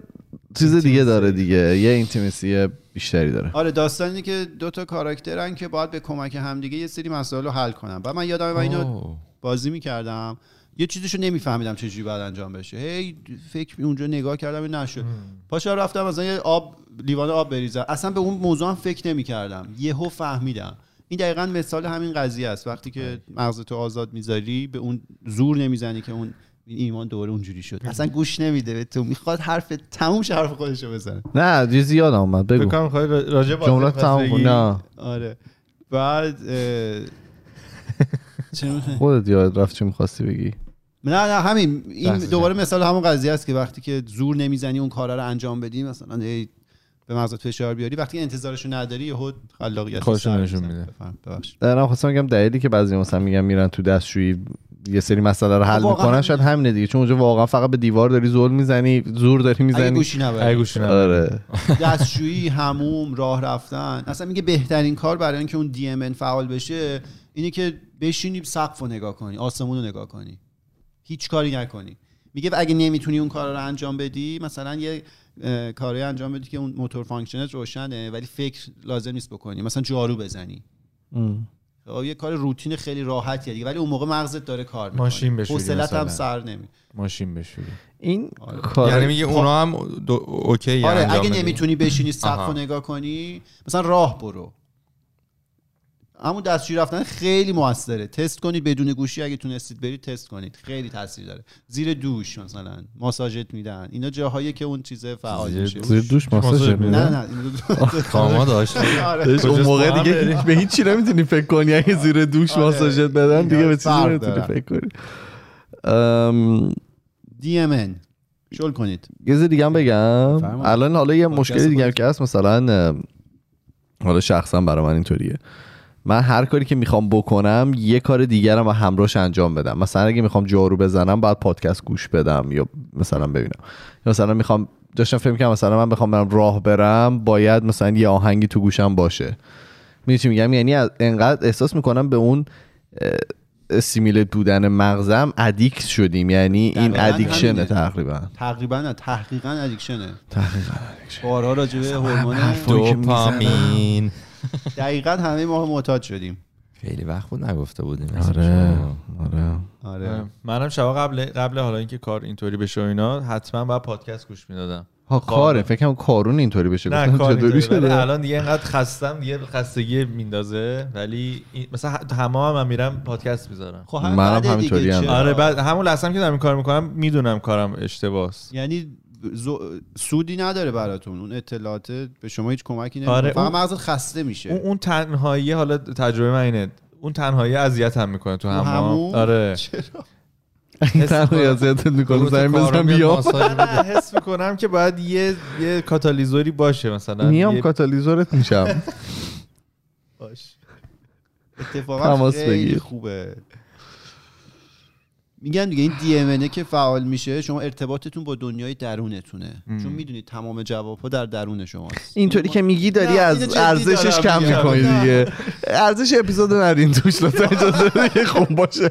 چیز دیگه داره دیگه یه اینتیمسی بیشتری داره. آره داستان اینه که دو تا کاراکترن که باید به کمک همدیگه یه سری مسائل رو حل کنن. و من یادم من اینو. بازی می‌کردم. یه چیزشو نمیفهمیدم چجوری باید انجام بشه. هی فکر می- اونجا نگاه کردم این نشد. پاشا رفتم مثلا یه آب لیوان آب بریزم. اصلا به اون موضوع هم فکر نمی‌کردم. یهو فهمیدم. این دقیقا مثال همین قضیه است. وقتی که مغزتو آزاد می‌ذاری به اون زور نمی‌زنی که اون این ایمان دوره اونجوری شد. اصلا گوش نمیده به تو می‌خواد حرف تموم شه حرف خودشو بزنه. نه چیزی یادم اومد فکر بگو کنم می‌خوای را- راجع به جمله بگی. نه. آره. بعد؟ خودت یاد رفت چی می‌خواستی بگی؟ نه نه همین. این دوباره مثال همون قضیه است که وقتی که زور نمی‌زنی اون کارا رو انجام بدی مثلا به مغزت فشار بیاری. وقتی انتظارشو نداری یهو خلاقیت خودشو سر نشون. میده. دارم خواستم بگم دلیلی که بعضی مثلا میگن میرن تو دستشویی یه سری مسئله رو حل واقعا می‌کنن هم- شاید همینه دیگه. چون اونجا واقعا فقط به دیوار داری زور می‌زنی زور داری اگه می‌زنی. گوشی اگه نبری گوشی نبری. آره. دستشویی هموم راه رفتن. اصلا میگه بهترین کار برای اینکه اون دی ام فعال بشه اینه که بشینی سقف رو نگاه کنی آسمون رو نگاه کنی. هیچ کاری نکنی. میگه اگه نمی‌تونی اون کار رو انجام بدی مثلا یه کاری انجام بدی که اون motor function ت روشنه ولی فکر لازم نیست بکنی مثلا جارو بزنی. خب، یه کار روتین خیلی راحتیه دیگه ولی اون موقع مغزت داره کار می‌کنه ماشین بشوری حوصلت هم. سر نمی ماشین بشوری این آره. کار یعنی میگه اونا هم دو... okay آره اگه. نمی‌تونی بشینی سقف. رو نگاه کنی مثلا راه برو همون دستشویی رفتن خیلی موثره. تست کنید بدون گوشی اگه تونستید برید تست کنید. خیلی تاثیر داره. زیر دوش مثلا. ماساژت میدن. اینا جاهایی که اون چیزه فعال میشه. زیر دوش ماساژ ماساژ نه میدن؟ نه کاما داشت آره. اون موقع دیگه؟ به هیچ چی نمی‌تونی فکر کنی. اگه زیر دوش آره. ماساژت بدن دیگه به چیزی نمی‌تونی. فکر کنی. ام، DMN شل کنید. یه چیز دیگه هم بگم. الان حالا یه مشکلی دیگه. که هست مثلا حالا شخصا برای من اینطوریه. من هر کاری که می‌خوام بکنم یه کار دیگرم و همراهش انجام بدم. مثلا اگه می‌خوام جارو بزنم باید پادکست گوش بدم یا مثلا ببینم. یا مثلا می‌خوام داشتم فکر کنم مثلا من بخوام برم راه برم باید مثلا یه آهنگی تو گوشم باشه. می‌دونی چی میگم؟ یعنی انقدر احساس می‌کنم به اون سیمیلت بودن مغزم ادیکت شدیم. یعنی این ادیکشنه. تقریبا. تقریبا نه تحقیقا ادیکشنه تقریبا بارها راجع به هورمون دوپامین. دقیقا همه ما معتاد شدیم. خیلی وقت بود نگفته بودیم. آره آره. آره. منم شبا قبل قبل حالا اینکه کار اینطوری بشه و اینا حتما باید پادکست گوش می‌دادم. ها کاره. فکر کنم کارون اینطوری بشه. نه گفتم کار چطوری شده. الان دیگه اینقدر خستم دیگه خستگی میندازه. ولی این- مثلا همه هم میرم پادکست می‌ذارم. خب منم همینطوری هم. آره بعد همون لحظه هم که دارم این کار می‌کنم می‌دونم کارم اشتباهه یعنی سودی نداره براتون. اون اطلاعات به شما هیچ کمکی نمی‌کنه. آره، فقط اون- مغزت خسته میشه. اون, اون تنهایی حالا تجربه من اینه. اون تنهایی اذیت هم می‌کنه تو همه. همون؟ آره. این تنها یازیتت می‌کنه زنگ بزن بیام. نه، حس می‌کنم که باید یه یه کاتالیزوری باشه مثلا. میام کاتالیزورت میشم. باش. اتفاقا خیلی. خوبه. میگن دیگه این دی ام که فعال میشه شما ارتباطتون با دنیای درونتونه. چون می‌دونید تمام جوابها در درون شماست. اینطوری که میگی داری از ارزشش کم. می‌کنی. دیگه. ارزش اپیزود نرین توش لطفا اجازه خوب باشه.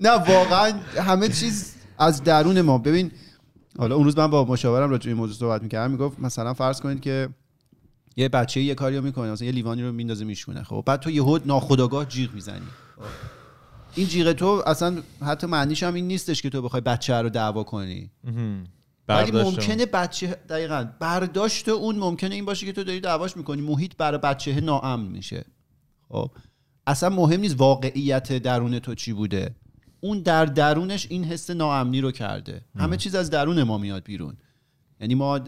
نه واقعا همه چیز از درون ما. ببین حالا اون روز من با مشاورم راجع به این موضوع صحبت می‌کردم می‌گفت مثلا فرض کنید که یه بچه یه کاری رو می‌کنه مثلا یه لیوانی رو میندازه میشونه خب؟ بعد تو یهو ناخودآگاه جیغ می‌زنی. این جیغ تو اصلا حتی معنیش هم این نیستش که تو بخوای بچه رو دعوا کنی. ولی ممکنه بچه دقیقا. برداشت اون ممکنه این باشه که تو داری دعواش می‌کنی. محیط برای بچه ناامن میشه. خب. اصلا مهم نیست واقعیت درون تو چی بوده. اون در درونش این حس ناامنی رو کرده. همه چیز از درون ما میاد بیرون. یعنی ما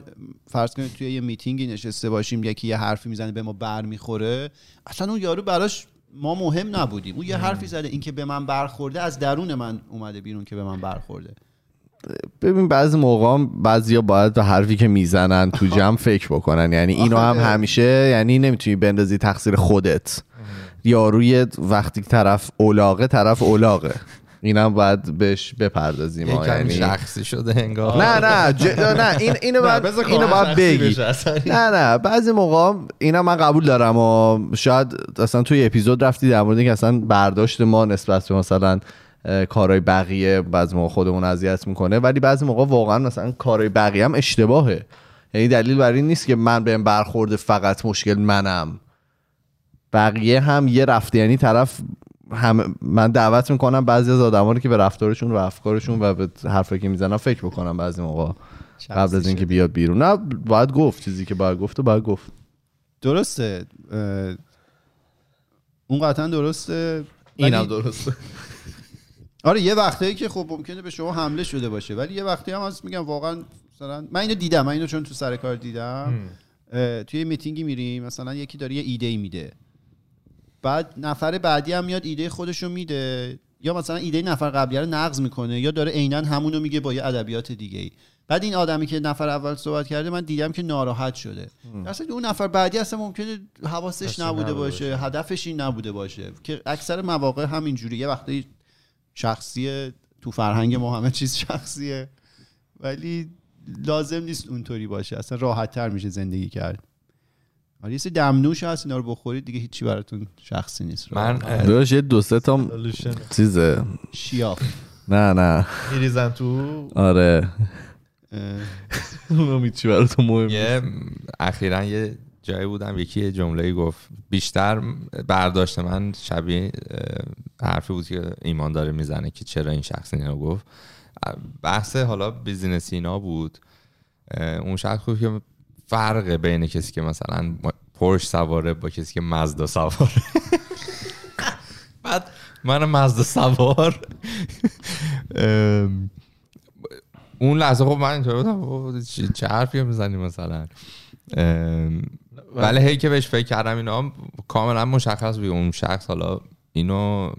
فرض کنید توی یه میتینگی نشسته باشیم یکی یه حرفی می‌زنه به ما بر می‌خوره اصلا اون یارو براش ما مهم نبودیم. اون یه حرفی زده این که به من برخورده از درون من اومده بیرون که به من برخورده. ببین بعضی موقع بعضیا باید به حرفی که می‌زنن تو جمع فکر بکنن. یعنی اینو هم. همیشه یعنی نمی‌تونی بندازی تقصیر خودت. یاروی وقتی طرف اولاغه طرف اولاغه. اینم باید بهش بپردازیم ما یعنی شخصی شده انگار. نه نه ج... نه این اینو باید اینو باید بگی. نه نه بعضی موقع اینا من قبول دارم و شاید اصلا توی اپیزود رفتی در مورد اینکه اصلا برداشت ما نسبت به مثلا کارهای بقیه بعضی موقع خودمون اذیت می‌کنه ولی بعضی موقع واقعا مثلا کارهای بقیه هم اشتباهه. یعنی دلیل بر این نیست که من بهم برخورده فقط مشکل منم. بقیه هم یه رفته یعنی طرف هم من دعوت می‌کنم بعضی از آدما رو که به رفتارشون و افکارشون و به حرفایی که می‌زنن فکر بکنم بعضی موقع قبل از اینکه بیاد بیرون. نه باید گفت چیزی که باید گفت و باید گفت. درسته. اون قطعا درسته. اینم درسته. آره یه وقتایی که خب ممکنه به شما حمله شده باشه ولی یه وقتی هم هست میگم واقعا مثلا من اینو دیدم من اینو چون تو سر کار دیدم. توی یه میتینگی میریم مثلا یکی داره یه ایده ای میده. بعد نفر بعدی هم میاد ایده خودشو میده. یا مثلا ایده نفر قبلی رو نقض می‌کنه یا داره عینا همونو میگه با یه ادبیات دیگه ای بعد این آدمی که نفر اول صحبت کرده من دیدم که ناراحت شده. اصلا اون نفر بعدی اصلا ممکنه حواسش نبوده باشه هدفش این نبوده باشه. که اکثر مواقع همین جوری یه وقتی شخصیه تو فرهنگ ما همه چیز شخصیه ولی لازم نیست اونطوری باشه. اصلا راحت تر میشه زندگی کرد. آره یه سری دمنوش هست اینا رو بخورید دیگه هیچی براتون شخصی نیست. من اه، داشت یه دو سه تا. چیزه. شیاف. نه نه. میریزن تو؟ آره. اونم هیچی برای تو مهم نیست. یه اخیرا یه جایی بودم یکی یه جمله گفت. بیشتر برداشت من شبیه حرفی بود که ایمان داره می‌زنه که چرا این شخص اینو گفت. بحث حالا بیزینسی اینا بود. اون شخص گفت که فرق بین کسی که مثلا پرش سواره با کسی که مزدا سواره. بعد من مزدا سوار. اون لحظه خب من اینطور بودم بابا چه حرفی می‌زنی مثلا؟ ولی هی که بهش فکر کردم اینا کاملا مشخص بود. اون شخص حالا اینو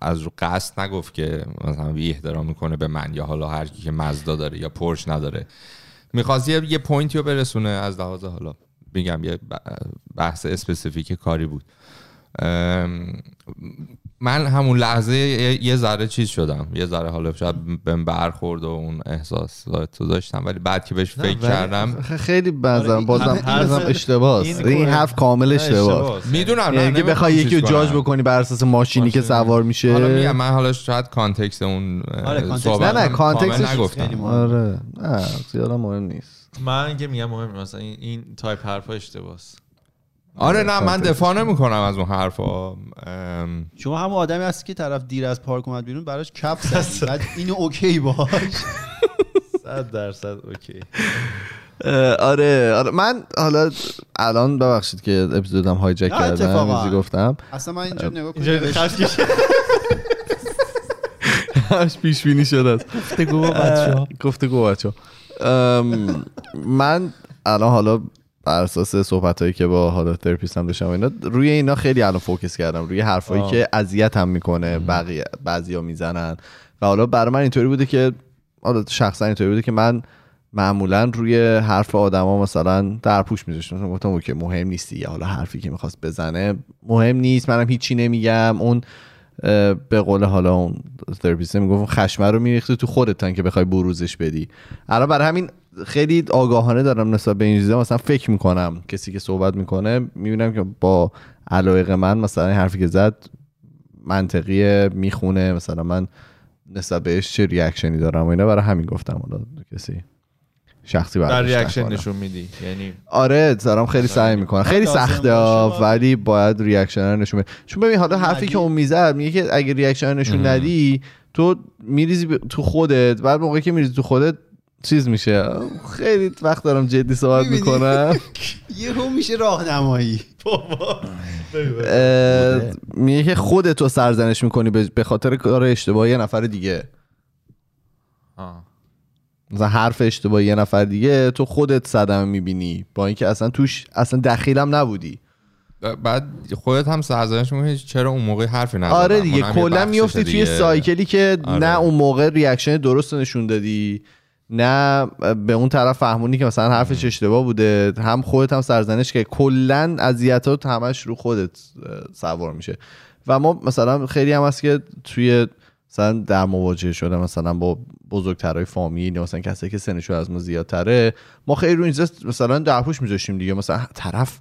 از رو قصد نگفت که مثلا بی احترام می‌کنه به من یا حالا هر کی که مزدا داره یا پورشه نداره. می‌خواست یه, point ی رو برسونه از لحاظ حالا میگم یه بحث specific کاری بود. من همون لحظه یه ذره چیز شدم. یه ذره حالا شاید بهم برخورد و اون احساس تو داشتم ولی بعد که بهش فکر کردم خیلی بازم آره، بازم بازم این- اشتباهه این حرف کامل اشتباهه. می‌دونم یعنی که بخوای یکی رو جاج بکنی بر اساس ماشینی که سوار میشه. حالا میگم من حالا شاید context اون آره، context- صحبت نه، نه، context ش خیلی نگفتم. آره. نه زیاد مهم نیست. من که میگم مهم مثلا این, این تایپ حرفا اشتباهه آره نه من. دفاع نمی کنم از اون حرفا. ام، شما همون آدمی هستی که طرف دیر از پارک اومد بیرون براش کپ زدی بعد اینو okay باش. 100 درصد okay. آره آره. من حالا الان ببخشید که اپیزودم hijack کردم. چیزی گفتم. اصلا من اینجا نگاه. همش پیش بینی شده است. گفتگو با بچه‌ها. گفتگو بچه من الان حالا بر اساس صحبت هایی که با حالا therapist هم داشتم اینا روی اینا خیلی الان focus کردم. روی حرفایی. که اذیت هم می‌کنه بقیه بعضیا می‌زنن. و حالا برای من اینطوری بوده که حالا شخصا اینطوری بوده که من معمولا روی حرف آدما مثلا درپوش میذاشتم. گفتم okay مهم نیستی. یا حالا حرفی که می‌خواست بزنه مهم نیست. منم هیچی نمیگم. اون به قول حالا اون therapist می‌گفت خشمه رو میریختی تو خودت که بخوای بروزش بدی. الان برای همین خیلی آگاهانه دارم نسبت به این چیزا. مثلا فکر می‌کنم کسی که صحبت می‌کنه می‌بینم که با علایق من مثلا حرفی که زد منطقیه می‌خونه. مثلا من نسبت بهش چه reaction ی دارم و اینا. برای همین گفتم حالا کسی شخصی برداشت reaction. نشون میدی. یعنی آره دارم خیلی سعی می‌کنم. خیلی سخته. ولی باید reaction نشون بده چون ببین حالا حرفی که اون می‌زد میگه که اگه reaction نشون ندی تو میریزی تو خودت. بعد موقعی که میریزی تو خودت چیز میشه؟ خیلی وقت دارم جدی صحبت؟ می‌کنم. یهو میشه راهنمایی. میگه که خودتو سرزنش می‌کنی به خاطر کار اشتباهی یه نفر دیگه. مثلا حرف اشتباهی یه نفر دیگه تو خودت صدمه می‌بینی. با اینکه اصلا توش اصلا دخیلم نبودی. بعد خودت هم سرزنش می‌کنی چرا اون موقع حرفی نزدم آره دیگه کلا میفتی توی. cycle ی که آره. نه اون موقع reaction درست نشون دادی. نه به اون طرف فهمونی که مثلا حرفش اشتباه بوده. هم خودت هم سرزنش که کلا اذیتات همش رو خودت سوار میشه. و ما مثلا خیلی هم هست که توی مثلا در مواجهه شده مثلا با بزرگترهای فامیل مثلا کسایی که سنشون از ما زیادتره ما خیلی رو اینجا مثلا درپوش میذاشتیم دیگه. مثلا طرف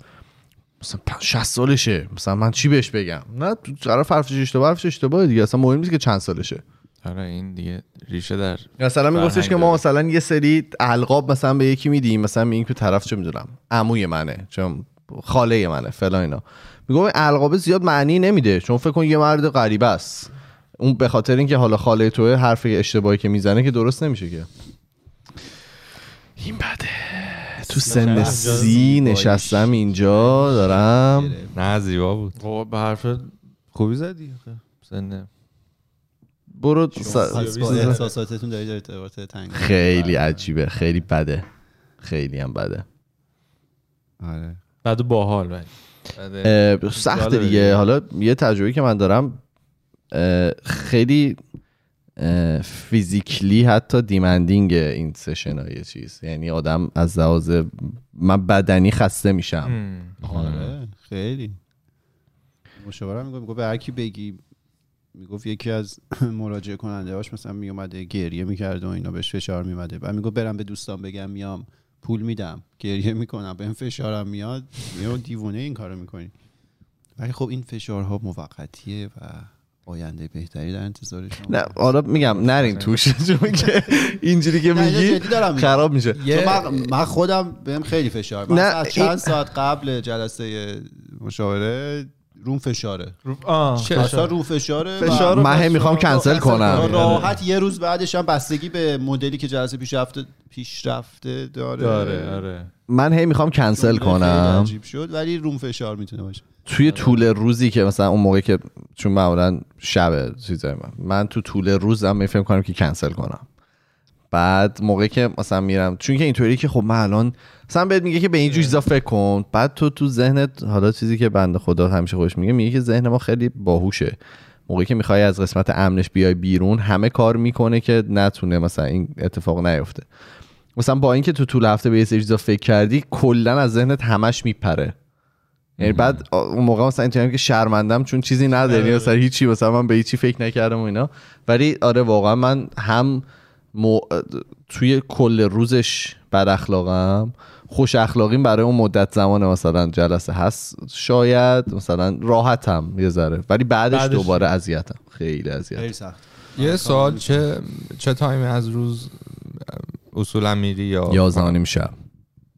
مثلا 60 سالشه. مثلا من چی بهش بگم؟ نه طرف حرفش اشتباه حرفش اشتباه دیگه. اصلا مهم نیست که چند سالشه. آره این دیگه ریشه در مثلا میگفتش که ما. مثلا یه سری القاب مثلا به یکی میدیم مثلا میگیم که طرف چه می‌دونم عموی منه چون خاله منه فلان اینا. میگم این القاب زیاد معنی نمیده چون فکر کن یه مرد غریبه است. اون به خاطر اینکه حالا خاله توه حرف اشتباهی که می‌زنه که درست نمیشه که. این بده. تو سن سی نشستم اینجا دارم. نه زیبا بود. بابا به حرف خوبی زدی. سن برو با احساساتتون دارید ارتباط تنگ خیلی عجیبه خیلی بده. خیلی هم بده. آره. بعد باحال سخته دیگه. حالا یه تجربه که من دارم خیلی فیزیکلی حتی دیمندینگ این سشن های چیز. یعنی آدم از لحاظ من بدنی خسته میشم. آره خیلی. مشاورم می‌گفت به هر کی بگی می‌گفت یکی از مراجعه کننده هاش مثلا میومده گریه می‌کرده و اینا بهش فشار میمده بعد می‌گفت برم به دوستان بگم میام پول میدم. گریه می‌کنم به این فشارم میاد. میگم دیوونه این کارو می‌کنی. ولی خب این فشارها موقتیه و آینده بهتری در انتظار شما نه حالا میگم نرین توش چون که اینجوری که میگی. خراب میشه. من, خودم بهم خیلی فشار من چند ساعت قبل جلسه مشاوره روم فشاره. اصلا رو فشاره فشار من هی می‌خوام کنسل کنم راحت یه روز بعدش هم بستگی به مدلی که جلسه پیش رفته پیش رفته داره. داره آره. من هی می‌خوام کنسل کنم. عجیب شد ولی روم فشار می‌تونه باشه. توی طول روزی که مثلا اون موقع که چون معمولا شب چیزای من. من تو طول روزم می فکر کنم که کنسل کنم. بعد موقعی که مثلا میرم چون که اینطوری که خب من الان مثلا بهت میگه که به این چیزا فکر کن. بعد تو تو ذهنت حالا چیزی که بنده خدا همیشه خودش میگه میگه که ذهن ما خیلی باهوشه. موقعی که می‌خوای از قسمت امنش بیای بیرون همه کار می‌کنه که نتونه مثلا این اتفاق نیفته. مثلا با اینکه تو طول هفته به یه چیزا فکر کردی کلا از ذهنت همش میپره. یعنی بعد اون موقع مثلا اینطوری که شرمندم چون چیزی نداری مثلا هیچی مثلا من به هیچی فکر نکردم و اینا. ولی آره واقعا من هم مو... توی کل روزش بد اخلاقم خوش اخلاقیم برای اون مدت زمان مثلا جلسه هست شاید مثلا راحتم یه ذره ولی بعدش, بعدش دوباره اذیتم. خیلی اذیت. خیلی سخت. یه سوال چه چه time ی از روز اصولا میری یا یازده نیم شب.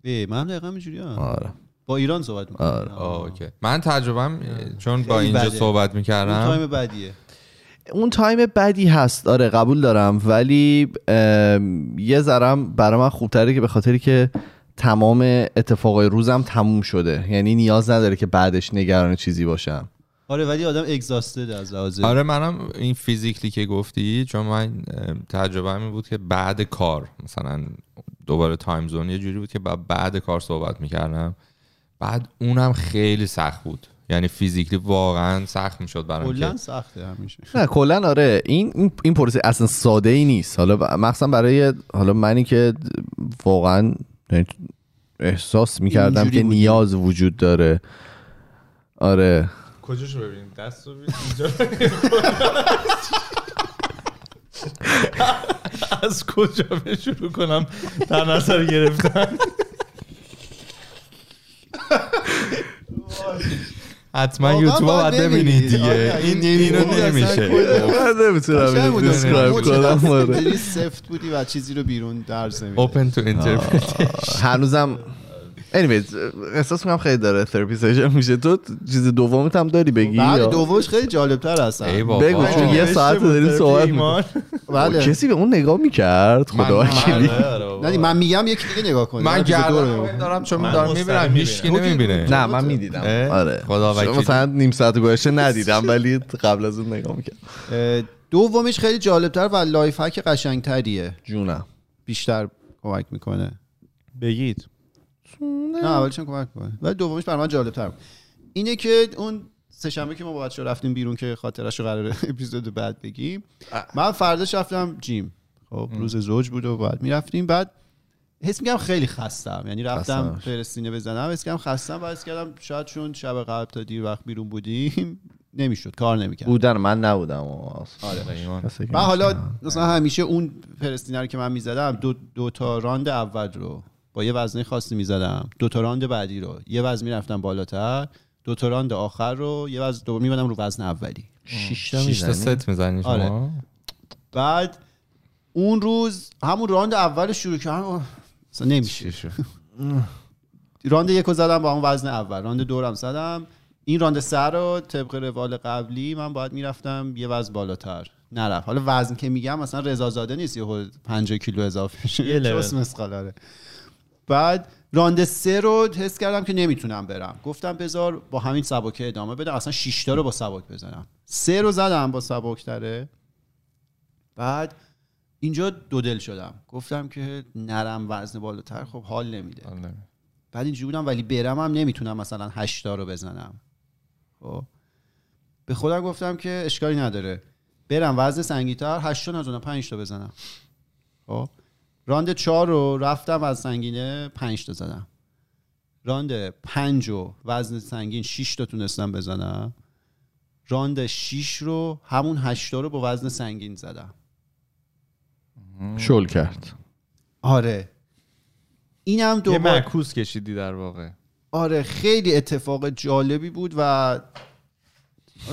من هم دقیقا اینجوری آره. با ایران صحبت می‌کنم. آره. آه، من تجربم چون با اینجا بده. صحبت می‌کردم. time بدیه. اون time بدی هست. آره قبول دارم. ولی یه ذرم برای من خوبتره که به خاطری که تمام اتفاقای روزم تموم شده. یعنی نیاز نداره که بعدش نگران چیزی باشم. آره ولی آدم اگزاستد از لحاظ آره منم این فیزیکلی که گفتی چون من تجربه این بود که بعد کار مثلا دوباره تایم زون یه جوری بود که با- بعد کار صحبت می‌کردم. بعد اونم خیلی سخت بود. یعنی فیزیکلی واقعا سخت می‌شد برام کلا که سخته همیشه. نه کلا آره. این این, این پروسه اصلا ساده ای نیست. حالا مخصوصا برای حالا منی که واقعا یعنی احساس می‌کردم که بودی. نیاز وجود داره. آره. کجاشو ببینیم دست رو اینجا. از کجا به شروع کنم؟ در نظر گرفتن. حتما یوتیوب باید باید ببینید. دیگه این این اینو نمیشه من نمی‌تونم. دیسکرایب کنم آره. سفت بودی و چیزی رو بیرون درس نمیدی open to interpret هنوزم anyways احساس می‌کنم خیلی داره therapy session میشه. تو چیز دومت هم داری بگی بعد یا- دومش خیلی جالبتر هستن. ای بابا. بگو چون یه ساعت داریم صحبت. بله. کسی به اون نگاه می‌کرد؟ خدا وکیلی نه من میگم یکی دیگه نگاه کنه. من گردم نگاه. دارم چون من دارم می‌بینم می‌بینم. نمی‌بینه. نه من می‌دیدم؟ آره. خدا شما وکیلی. مثلا نیم ساعت گذشته ندیدم ولی قبل از اون نگاه می‌کرد اه، دومیش خیلی جالبتر و life hack قشنگتریه. جونم. بیشتر کمک می‌کنه. بگید. نه اولیش هم کمک می‌کنه ولی دومیش برای من جالبتر بود. اینه که اون سه‌شنبه که ما با بچه‌ها رفتیم بیرون که خاطرش رو قراره اپیزود بعد بگیم من فرداش رفتم جیم. خب روز زوج بود و بعد می‌رفتیم. بعد حس میگم خیلی خستم. یعنی رفتم. پرستینه بزنم حس کردم خستم و حس کردم شاید چون شب قبل تا دیر وقت بیرون بودیم نمی‌شد. کار نمی‌کرد بودن من نبودم آره. من حالا مثلا همیشه اون پرس سینه رو که من می‌زدم دو, دو تا راند اول رو با یه وزنه خاصی می‌زدم. دو تا راند بعدی رو. یه وزن می‌رفتم بالاتر دو تا راند آخر رو یه وزن دوم میومدم رو وزن اولی. شش تا شش تا می‌زنی؟ ست می‌زنی آره. شما بعد اون روز همون راند اول رو شروع کردم مثلا نمیشه. شد؟ راند یک رو زدم با اون وزن اول. راند دومم زدم. این راند سه رو طبق روال قبلی من باید می‌رفتم یه وزن بالاتر. نرفت. حالا وزن که میگم مثلا رضا نیست یه 50 کیلو اضافه شه بعد راند سه رو حس کردم که نمی‌تونم برم. گفتم بذار با همین سبکه ادامه بدم اصلا 6 تا رو با سبک بزنم. سه رو زدم با سبکتره بعد اینجا دو دل شدم. گفتم که نرم وزن بالاتر خب حال نمیده. بعد اینجوری بودم ولی برم هم نمی‌تونم مثلا هشتا رو بزنم. خب. به خودم گفتم که اشکالی نداره. برم وزن سنگین‌تر هشتا نزنم پنج تا بزنم. خب. راند چهار رو رفتم از سنگینه پنج تا زدم. راند پنج رو وزن سنگین شیش تا تونستم بزنم. راند شیش رو همون هشتا رو با وزن سنگین زدم. شل کرد. آره. اینم یه دوباره معکوس کشیدی در واقع. آره خیلی اتفاق جالبی بود و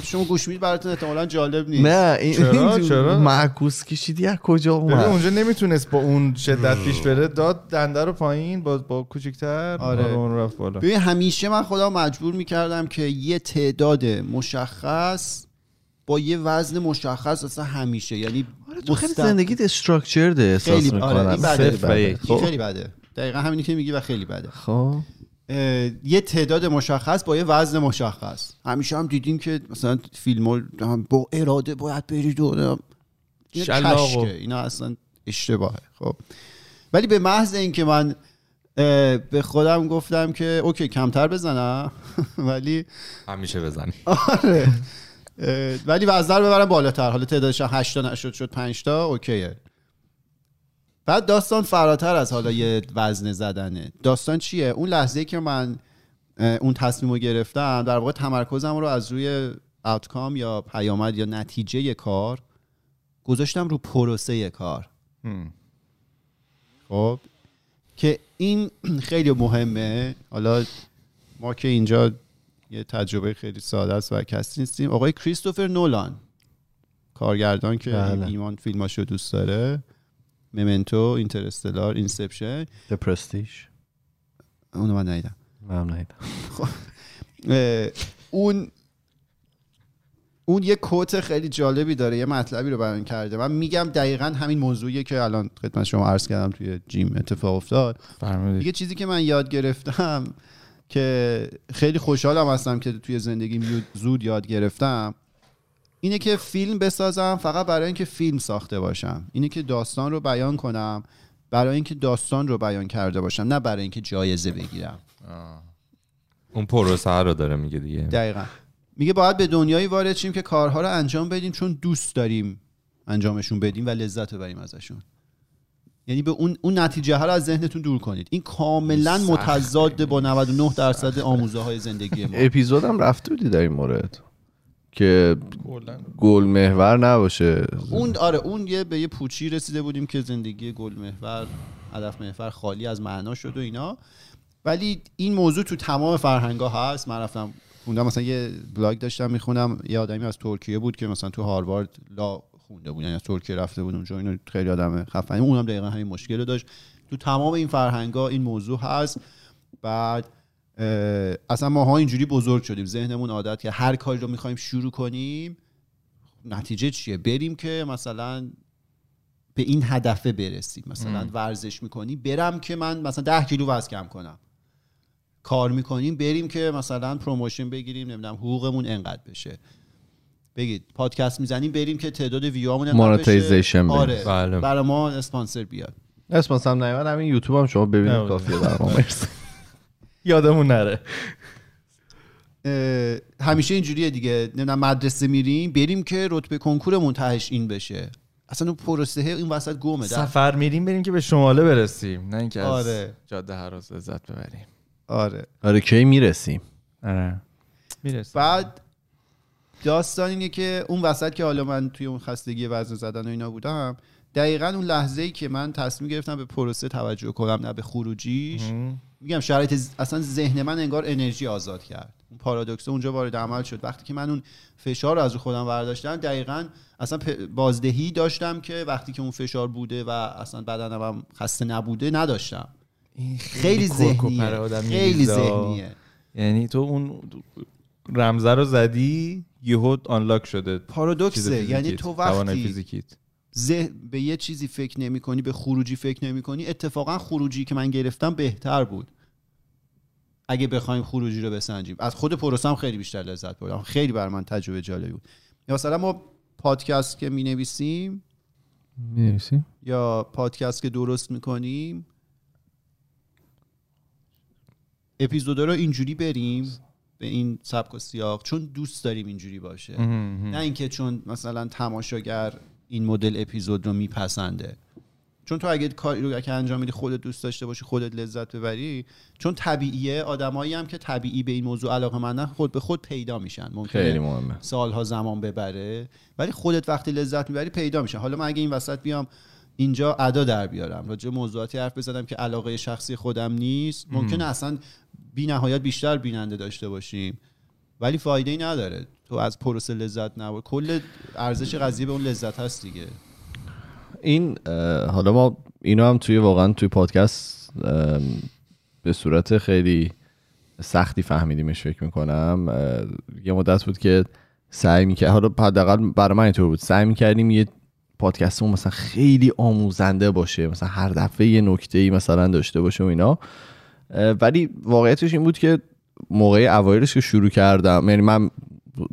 شما گوش می‌دید براتون احتمالا جالب نیست. نه این چرا؟ چرا؟ معکوس کشیدی از کجا اومد؟ اونجا نمی‌تونست با اون شدت پیش بره. داد دنده رو پایین با با کوچیک‌تر آره. اون رفت بالا. ببین همیشه من خودم مجبور می‌کردم که یه تعداد مشخص با یه وزن مشخص اصلا همیشه. یعنی آره تو خیلی زندگیت استراکچرده احساس خیلی آره می‌کنم. این بده. این خیلی بده. دقیقا همینی که میگی و خیلی بده. خب. یه تعداد مشخص با یه وزن مشخص. همیشه هم دیدیم که مثلا فیلم با اراده باید برید و اینا. شلاق و- کشکه. اینا اصلا اشتباهه. خب. ولی به محض اینکه من به خودم گفتم که اوکی کمتر بزنم ولی همیشه بزنی. آره. ولی وزن رو ببرم بالاتر. حالا تعدادش 8 تا نشد شد 5 تا اوکیه. بعد داستان فراتر از حالا یه وزن زدنه. داستان چیه؟ اون لحظه که من اون تصمیم رو گرفتم در واقع تمرکزم رو از روی outcome یا پیامد یا نتیجه کار گذاشتم رو پروسه کار. خب؟ که این خیلی مهمه. حالا ما که اینجا یه تجربه خیلی ساده است و کسی نیستیم. آقای کریستوفر نولان کارگردان که بله. ایمان فیلماشو دوست داره. Memento Interstellar Inception The Prestige. اونو من ندیدم. من ندیدم. اه، اون اون یه کوت خیلی جالبی داره یه مطلبی رو بیان کرده. من میگم دقیقا همین موضوعیه که الان خدمت شما عرض کردم توی جیم اتفاق افتاد. فرمودید. یه چیزی که من یاد گرفتم که خیلی خوشحالم هستم که توی زندگیم زود یاد گرفتم اینه که فیلم بسازم فقط برای اینکه فیلم ساخته باشم. اینه که داستان رو بیان کنم برای اینکه داستان رو بیان کرده باشم نه برای اینکه جایزه بگیرم. اون پروسه رو داره میگه دیگه. دقیقا. میگه باید به دنیایی وارد شیم که کارها رو انجام بدیم چون دوست داریم انجامشون بدیم و لذت ببریم ازشون. یعنی به اون اون نتیجه ها رو از ذهنتون دور کنید. این کاملا متضاد با 99 درصد آموزه های زندگی ما. اپیزودم رفته بودی در این مورد. که گل محور نباشه. اون آره اون یه به یه پوچی رسیده بودیم که زندگی گل محور هدف محور خالی از معنا شد و اینا. ولی این موضوع تو تمام فرهنگ ها هست. من رفتم خوندم مثلا یه بلاگ داشتم می‌خونم یه آدمی از ترکیه بود که مثلا تو هاروارد لا خونده بود یعنی از ترکیه رفته بود اونجا. اینو خیلی آدم خفنی. اونم دقیقا همین مشکل رو داشت. تو تمام این فرهنگ ها این موضوع هست. بعد اصلا ماها اینجوری بزرگ شدیم. ذهنمون عادت که هر کاری رو می‌خوایم شروع کنیم نتیجه چیه؟ بریم که مثلا به این هدفه برسیم. مثلا ورزش می‌کنی برم که من مثلا ده کیلو وزن کم کنم. کار می‌کنیم بریم که مثلا promotion بگیریم نمی‌دونم حقوقمون انقدر بشه. بگید پادکست می‌زنیم بریم که تعداد ویوامون انقدر بشه. آره. بله. برای ما اسپانسر بیاد. اسمس هم نیومد همین یوتیوب هم شما ببینید. کافیه برای ما مرسی. یادمون نره. اه، همیشه اینجوریه دیگه. نمی‌دونم مدرسه میریم بریم که رتبه کنکورمون تهش این بشه. اصلا اون پروسه این وسط گمه در- سفر میریم بریم که به شماله برسیم. نه اینکه از آره. جاده هراز لذت ببریم. آره. آره کی می‌رسیم؟ آره. می‌رسیم. بعد داستان اینه که اون وسط که حالا من توی اون خستگی وزن زدن و اینا بودم دقیقا اون لحظه ای که من تصمیم گرفتم به پروسه توجه کنم نه به خروجیش. میگم شرایط اصلا ذهن من انگار انرژی آزاد کرد. اون پارادوکس اونجا وارد عمل شد. وقتی که من اون فشار رو از رو خودم برداشتم دقیقا اصلا بازدهی داشتم که وقتی که اون فشار بوده و اصلا بدنم هم خسته نبوده نداشتم. خیلی ذهنیه. خیلی. ذهنیه. یعنی تو اون رمزه رو زدی یهو آنلاک شده. پارادوکسه. یعنی تو وقتی ذهن به یه چیزی فکر نمی کنی به خروجی فکر نمی کنی اتفاقا خروجی که من گرفتم بهتر بود. اگه بخوایم خروجی رو بسنجیم. از خود پروسه هم خیلی بیشتر لذت بردم. خیلی بر من تجربه جالبی بود. یا مثلا ما پادکست که می نویسیم می‌نویسی؟ یا پادکست که درست می‌کنیم. اپیزودا رو اینجوری بریم به این سبک و سیاق. چون دوست داریم اینجوری باشه. نه اینکه چون مثلا تماشاگر این مدل اپیزود رو میپسنده. چون تو اگه کاری رو که انجام میدی خودت دوست داشته باشی خودت لذت ببری چون طبیعیه آدمایی هم که طبیعی به این موضوع علاقه مندن خود به خود پیدا میشن. ممکنه خیلی مهمه. سالها زمان ببره ولی خودت وقتی لذت می‌بری پیدا میشه حالا من اگه این وسط بیام اینجا ادا در بیارم. راجع موضوعاتی حرف بزنم که علاقه شخصی خودم نیست. ممکنه اصلا بی نهایت بیشتر بیننده داشته باشیم. ولی فایده ای نداره. تو از پروسه لذت نبر کل ارزش قضیه به اون لذت هست دیگه. این حالا ما اینو هم توی واقعا توی پادکست به صورت خیلی سختی فهمیدیمش فکر می‌کنم. یه مدت بود که سعی می‌کرد حالا حداقل برای من اینطور بود. سعی می‌کردیم یه پادکستمون مثلا خیلی آموزنده باشه مثلا هر دفعه یه نکته ای مثلا داشته باشه و اینا. ولی واقعیتش این بود که موقع اوایلش که شروع کردم یعنی من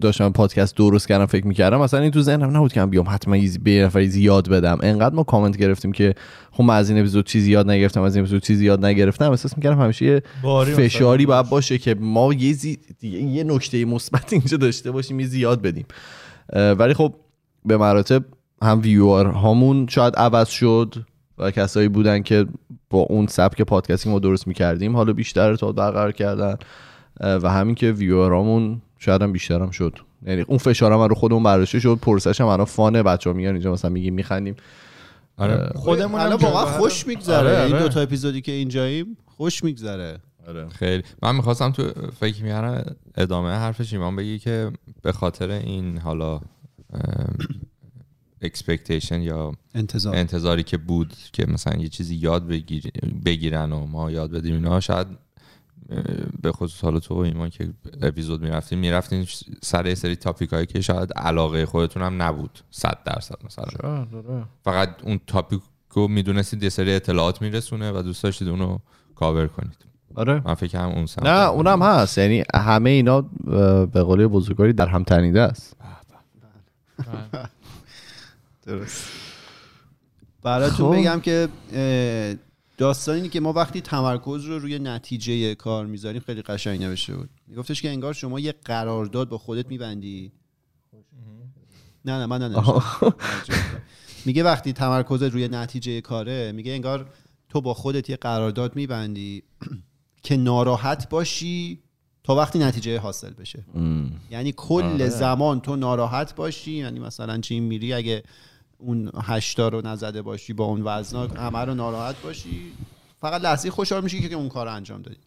داشتم پادکست درست کردم فکر می‌کردم. مثلا این تو ذهنم نبود که من بیام حتما به یه نفری زیاد بدم. انقدر ما کامنت گرفتیم که خب من از این اپیزود چیزی یاد نگرفتم از این اپیزود چیزی یاد نگرفتم. احساس می‌کردم همیشه یه فشاری باید باشه که ما یه زی... یه نکته مثبت اینجا داشته باشیم یه زیاد بدیم. ولی خب به مراتب هم ویور هامون شاید عوض شد و کسایی بودن که با اون سبک پادکستی ما درست می‌کردیم حالا بیشتر ارتباط برقرار کردن. و همین که ویورامون شاید هم بیشتر هم شد. یعنی اون فشار هم رو خودمون برداشته شد پرسش هم الان fun ه بچه ها میگن اینجا مثلا میگیم میخندیم. آره. خودمون الان واقعا خوش میگذره. آره، این آره. دو تا اپیزودی که اینجاییم خوش میگذره. خیلی. من می‌خواستم تو فکر میارم ادامه حرفش ایمان بگی که به خاطر این حالا expectation یا انتظار. انتظاری که بود که مثلا یه چیزی یاد بگیر بگیرن و ما یاد بدیم اینا شاید به خصوص حالا تو و ایمان که اپیزود می‌رفتین می‌رفتین سر یه سری تاپیک هایی که شاید علاقه خودتون هم نبود صد درصد مثلا. فقط اون تاپیک رو می‌دونستید یه سری اطلاعات میرسونه و دوست داشتید اونو کاور کنید. آره. من فکر کنم اون سمت نه اونم هست. یعنی همه اینا به قول بزرگواری در هم تنیده است. درست. براتون خب. بگم که داستان اینه که ما وقتی تمرکز رو روی نتیجه کار می‌ذاریم خیلی قشنگ نوشته بود. میگفتش که انگار شما یه قرارداد با خودت میبندی. نه نه من نه میگه وقتی تمرکزت روی نتیجه کاره میگه انگار تو با خودت یه قرارداد میبندی که ناراحت باشی تا وقتی نتیجه حاصل بشه. یعنی کل زمان تو ناراحت باشی یعنی مثلا چین میری اگه اون هشتا رو نزده باشی با اون وزنا همه رو ناراحت باشی. فقط لحظه خوشحال میشی که اون کار رو انجام دادی.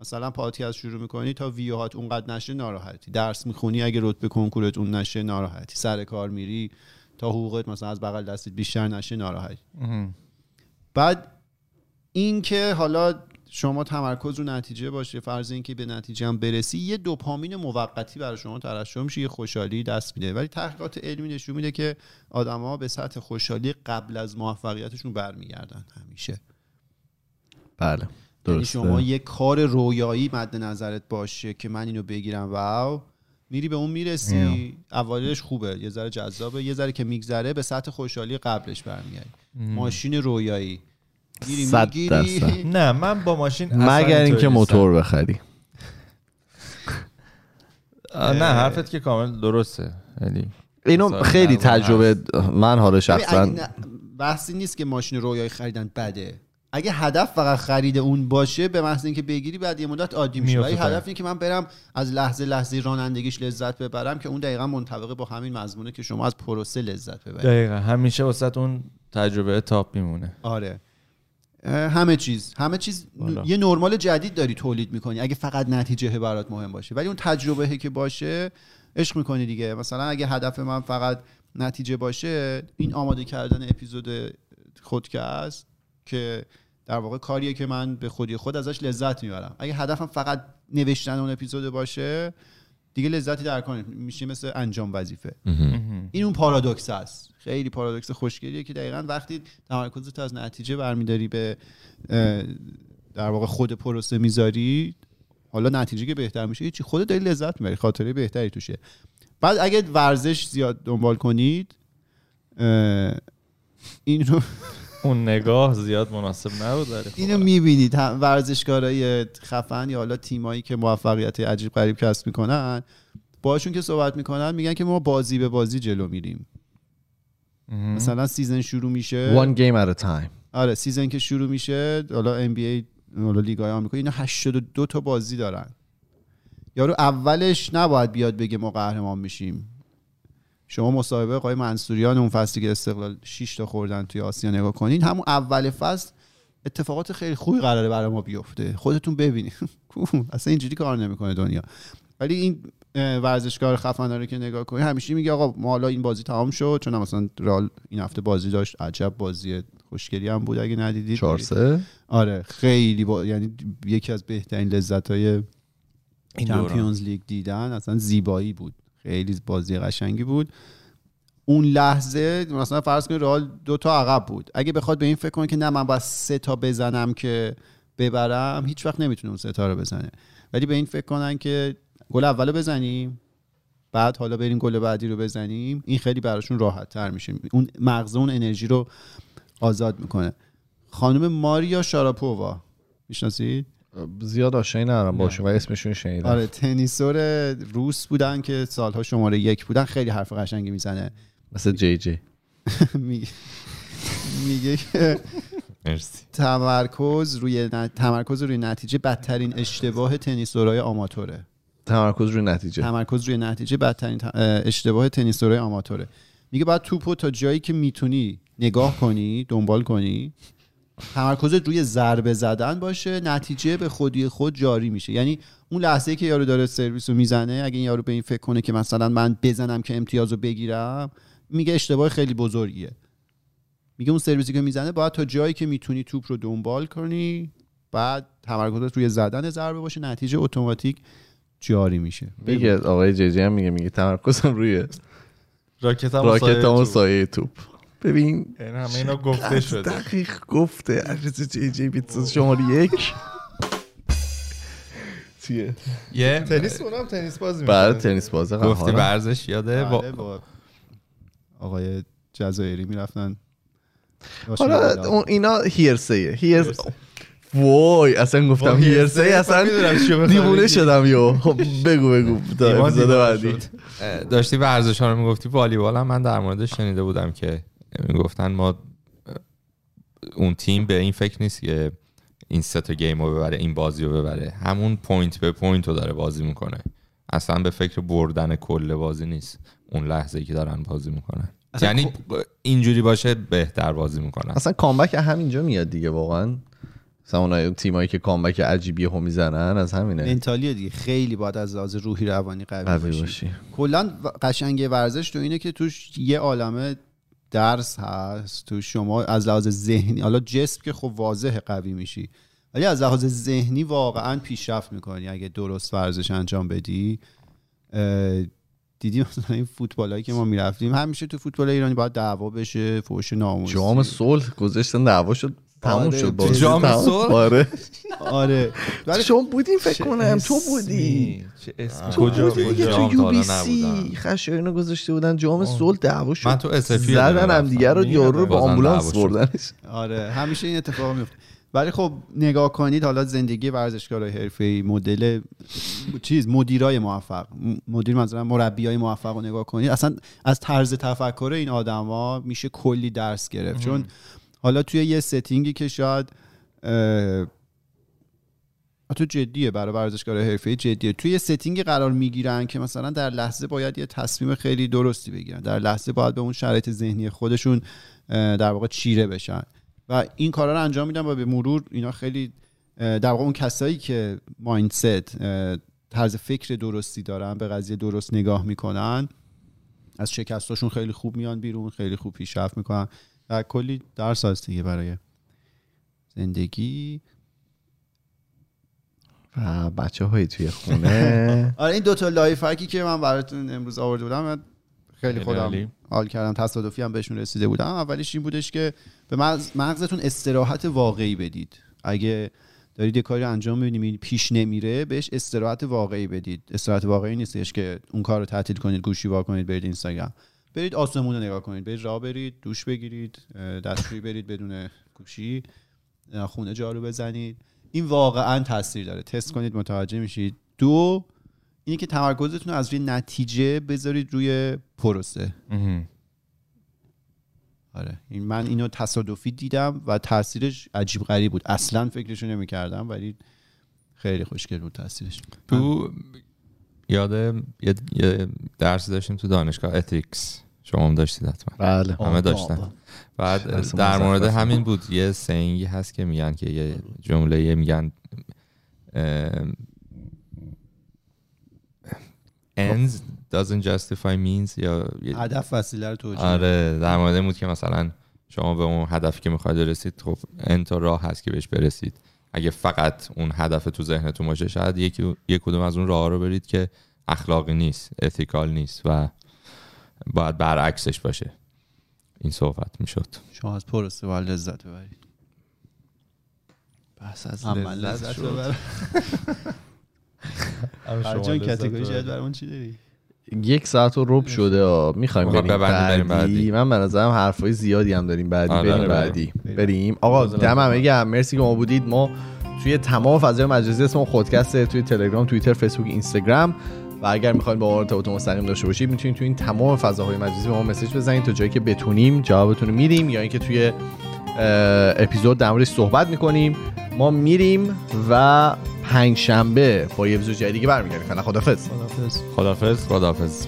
مثلا پادکست شروع می‌کنی تا ویوهات اونقدر نشه ناراحتی. درس می‌خونی اگه رتبه کنکورت اون نشه ناراحتی. سر کار میری تا حقوقت مثلا از بغل دستت بیشتر نشه ناراحتی. بعد این که حالا شما تمرکز رو نتیجه باشه فرض اینکه به نتیجه هم برسی یه دوپامین موقتی برای شما ترشح میشه یه خوشحالی دست میده. ولی تحقیقات علمی نشون میده که آدما به سطح خوشحالی قبل از موفقیتشون برمیگردن همیشه. بله یعنی درسته شما یه کار رویایی مد نظرت باشه که من اینو بگیرم واو. میری به اون می‌رسی اولش خوبه. یه ذره جذابه یه ذره که میگذره به سطح خوشحالی قبلش برمیگردی. ماشین رویایی. صد می‌گیری. درصد. نه من با ماشین اصلا مگر اینکه. موتور بخری. نه حرفت که کامل درسته. یعنی اینو خیلی تجربه من حالا شخصا بحثی نیست که ماشین رویایی خریدن بده. اگه هدف فقط خرید اون باشه به محض اینکه بگیری بعد یه مدت عادی میشه. ولی. هدف اینه که من برم از لحظه لحظه رانندگیش لذت ببرم که اون دقیقا منطبقه با همین مضمونه که شما از پروسه لذت ببرید. دقیقا. همیشه واسه اون تجربه تاپ میمونه. آره. همه چیز. همه چیز والا. یه نرمال جدید داری تولید می‌کنی. اگه فقط نتیجه برات مهم باشه. ولی اون تجربه که باشه عشق می‌کنی دیگه. مثلا اگه هدف من فقط نتیجه باشه این آماده کردن اپیزود خودکست که در واقع کاریه که من به خودی خود ازش لذت می‌برم. اگه هدفم فقط نوشتن اون اپیزود باشه دیگه لذتی در کار میشه مثل انجام وظیفه. این اون پارادوکس است. خیلی پارادوکس خوشگلیه که دقیقا وقتی تمرکزت از نتیجه برمیداری به در واقع خود پروسه می‌ذاری حالا نتیجه که بهتر میشه هیچی. خودت داری لذت می‌بری خاطره بهتری توشه. بعد اگه ورزش زیاد دنبال کنید این رو اون نگاه زیاد مناسب نبود ولی خب. اینو می‌بینید. ورزشکارای خفن یا حالا تیمایی که موفقیت عجیب غریب کسب می‌کنن باشون که صحبت می‌کنن میگن که ما بازی به بازی جلو میریم. مثلا season شروع میشه. One game at a time. آره season که شروع میشه حالا NBA حالا لیگ های آمریکا اینا 82 تا بازی دارن. یارو اولش نباید بیاد بگه ما قهرمان میشیم. شما مصاحبه آقای منصوریان اون فصلی که استقلال 6 تا خوردن توی آسیا نگاه کنین همون اول فصل اتفاقات خیلی خوبی قراره برای ما بیفته. خودتون ببینید اصلا اینجوری کار نمی‌کنه دنیا. ولی این ورزشکار خفن رو که نگاه کنی همیشه میگه آقا ما حالا این بازی تمام شد چون مثلا رال این هفته بازی داشت. عجب بازی خوشگلی هم بود اگه ندیدید. چهار سه؟ آره خیلی با... یعنی یکی از بهترین لذت های. چمپیونز لیگ دیدن اصلا زیبایی بود. خیلی بازی قشنگی بود. اون لحظه مثلا فرض کنید رئال دو تا عقب بود. اگه بخواد به این فکر کنه که نه من باید سه تا بزنم که ببرم هیچ وقت نمی‌تونه اون سه تا رو بزنه. ولی به این فکر کنن که گل اولو بزنیم بعد حالا بریم گل بعدی رو بزنیم این خیلی براشون راحت تر میشه. اون مغز اون انرژی رو آزاد می‌کنه. خانم ماریا شاراپووا می‌شناسید؟ زیاد آشنایی ندارم باشون و اسمشون شنیدم. آره تنیسور روس بودن که سالها شماره یک بودن خیلی حرف قشنگی می‌زنه. مثل جی جی. میگه که مرسی. تمرکز روی تمرکز روی نتیجه بدترین اشتباه تنیسورای آماتوره. تمرکز روی نتیجه. تمرکز روی نتیجه بدترین اشتباه تنیسورای آماتوره. میگه باید توپو تا جایی که می‌تونی نگاه کنی دنبال کنی تمرکزت روی ضربه زدن باشه نتیجه به خودی خود جاری میشه. یعنی اون لحظه که یارو داره سرویس رو می‌زنه اگه این یارو به این فکر کنه که مثلا من بزنم که امتیاز رو بگیرم میگه اشتباه خیلی بزرگیه. میگه اون سرویسی که می‌زنه باید تا جایی که می‌تونی توپ رو دنبال کنی بعد تمرکزت روی زدن ضربه باشه نتیجه اتوماتیک جاری میشه. میگه آقای جی جی هم میگه میگه تمرکزم روی راکت هم. سایه توپ. ببین این همه اینا گفته شده. دقیق گفته. عرض جی جی پیتزا شماره یک. چیه؟ یه تنیس اونم تنیس بازی بعد می‌کنه. تنیس بازه گفتی. ورزش یاده با بله، با آقای جزایری می‌رفتن. حالا اون اینا هیرسیه هیرس وای اصلا گفتم هیرسه اصلا دیوونه. شدم یو. خب بگو بگو. داشتی ورزش ها رو می‌گفتی والیبال هم. من در موردش شنیده بودم که می‌گفتن ما اون تیم به این فکر نیست که این سه تا game رو ببره این بازی رو ببره. همون point به point رو داره بازی می‌کنه. اصلا به فکر بردن کل بازی نیست. اون لحظه ای که دارن بازی می‌کنن. یعنی اینجوری باشه بهتر بازی می‌کنن. اصلا کامبک همینجا میاد دیگه واقعا. مثلا اونای تیمایی که کامبک عجیبی هم می‌زنن از همینه. منتالیه دیگه خیلی باید از لحاظ روحی روانی قوی, قوی باشی. باشی. کلا قشنگی ورزش تو اینه که توش یه عالمه درس هست تو شما از لحاظ ذهنی. حالا جسم که خب واضح قوی میشی ولی از لحاظ ذهنی واقعا پیشرفت می‌کنی اگه درست ورزش انجام بدی. دیدی مثلا این فوتبالایی که ما می‌رفتیم همیشه تو فوتبال ایرانی باید دعوا بشه فوش ناموسی. جام صلح گذاشتن دعوا شد. تموم آره، شد بازی. جام. صلح؟ آره. آره. ولی شما بودین فکر کنم تو بودی چه اسمی؟ تو کجا بودی تو یو بی سی نبودم. خشایارینو گذاشته بودن جام صلح دعوا شد. من تو اسفی زدن هم دیگه رو یارو رو به آمبولانس. بردنش. آره. همیشه این اتفاق میفته ولی خب نگاه کنید حالا زندگی ورزشکارای حرفه‌ای مدل چیز مدیرای موفق. مدیر مثلا مربیای موفق رو نگاه کنید. اصلا از طرز تفکر این آدما میشه کلی درس گرفت. چون حالا توی یه ستینگی که شاید تو جدیه برای ورزشکار حرفه‌ای جدیه. توی یه ستینگی قرار می‌گیرن که مثلا در لحظه باید یه تصمیم خیلی درستی بگیرن. در لحظه باید به اون شرایط ذهنی خودشون در واقع چیره بشن. و این کارا رو انجام میدن و به مرور اینا خیلی در واقع اون کسایی که mindset طرز فکر درستی دارن به قضیه درست نگاه می‌کنن از شکستاشون خیلی خوب میان بیرون خیلی خوب پیشرفت می‌کنن. و کلی درس هست دیگه برای زندگی. و بچه های توی خونه. آره این دوتا life hack ی که من براتون امروز آورده بودم من خیلی خودم. حال کردم تصادفی هم بهشون رسیده بودم. اولیش این بودش که به مغز- مغزتون استراحت واقعی بدید. اگه دارید یه کاری رو انجام می‌بینید پیش نمیره بهش استراحت واقعی بدید. استراحت واقعی نیستش که اون کار رو تعطیل کنید گوشی وا کنید برید اینستاگرام. برید آسمون رو نگاه کنید. برید راه برید دوش بگیرید دستشویی برید بدون گوشی خونه جارو بزنید. این واقعا تاثیر داره. تست کنید متوجه میشید. دو اینه که تمرکزتون رو از روی نتیجه بذارید روی پروسه. آره. این من اینو تصادفی دیدم و تاثیرش عجیب غریب بود. اصلا فکرشو نمی‌کردم ولی خیلی خوشگل بود تاثیرش. تو یاد یه, درسی داشتیم تو دانشگاه ethics شما هم داشتید حتما. بله. همه داشتن. بعد در مورد همین بود یه saying ی هست که میگن که یه جمله میگن ends doesn't justify means یا هدف وسیله رو توجیه آره در مورد این بود که مثلا شما به اون هدفی که می‌خواید برسید خب انتا راه هست که بهش برسید. اگه فقط اون هدف تو ذهنتون باشه شاید یکی یک کدوم از اون راه رو برید که اخلاقی نیست اتیکال نیست و باید برعکسش باشه. این صحبت می‌شد. شما از پروسه باید لذت ببرید. بس از لذت ببرم فرجان کتگوری جدید برامون چی داری؟ یک ساعت و رب شده می‌خوایم می‌خوام بریم بریم بعدی. بعدی. من به نظرم حرفای زیادی هم داریم بعدی. آره، بریم آره، بعدی. بریم. بریم. آقا دم همه گرم مرسی که ما بودید. ما توی تمام فضای مجازی اسم خودکسته توی تلگرام توییتر فیسبوک اینستاگرام. و اگر می‌خواین با ما ارتباط مستقیم داشته باشید می‌تونید توی این تمام فضاهای مجازی به ما مسیج بزنید تا جایی که بتونیم جوابتون رو میدیم یا اینکه توی اپیزود در موردش صحبت می‌کنیم. ما میریم و پنج شنبه با یه اپیزود جدیدی برمیگردیم. فعلا خدافظ خدافظ خدافظ خدافظ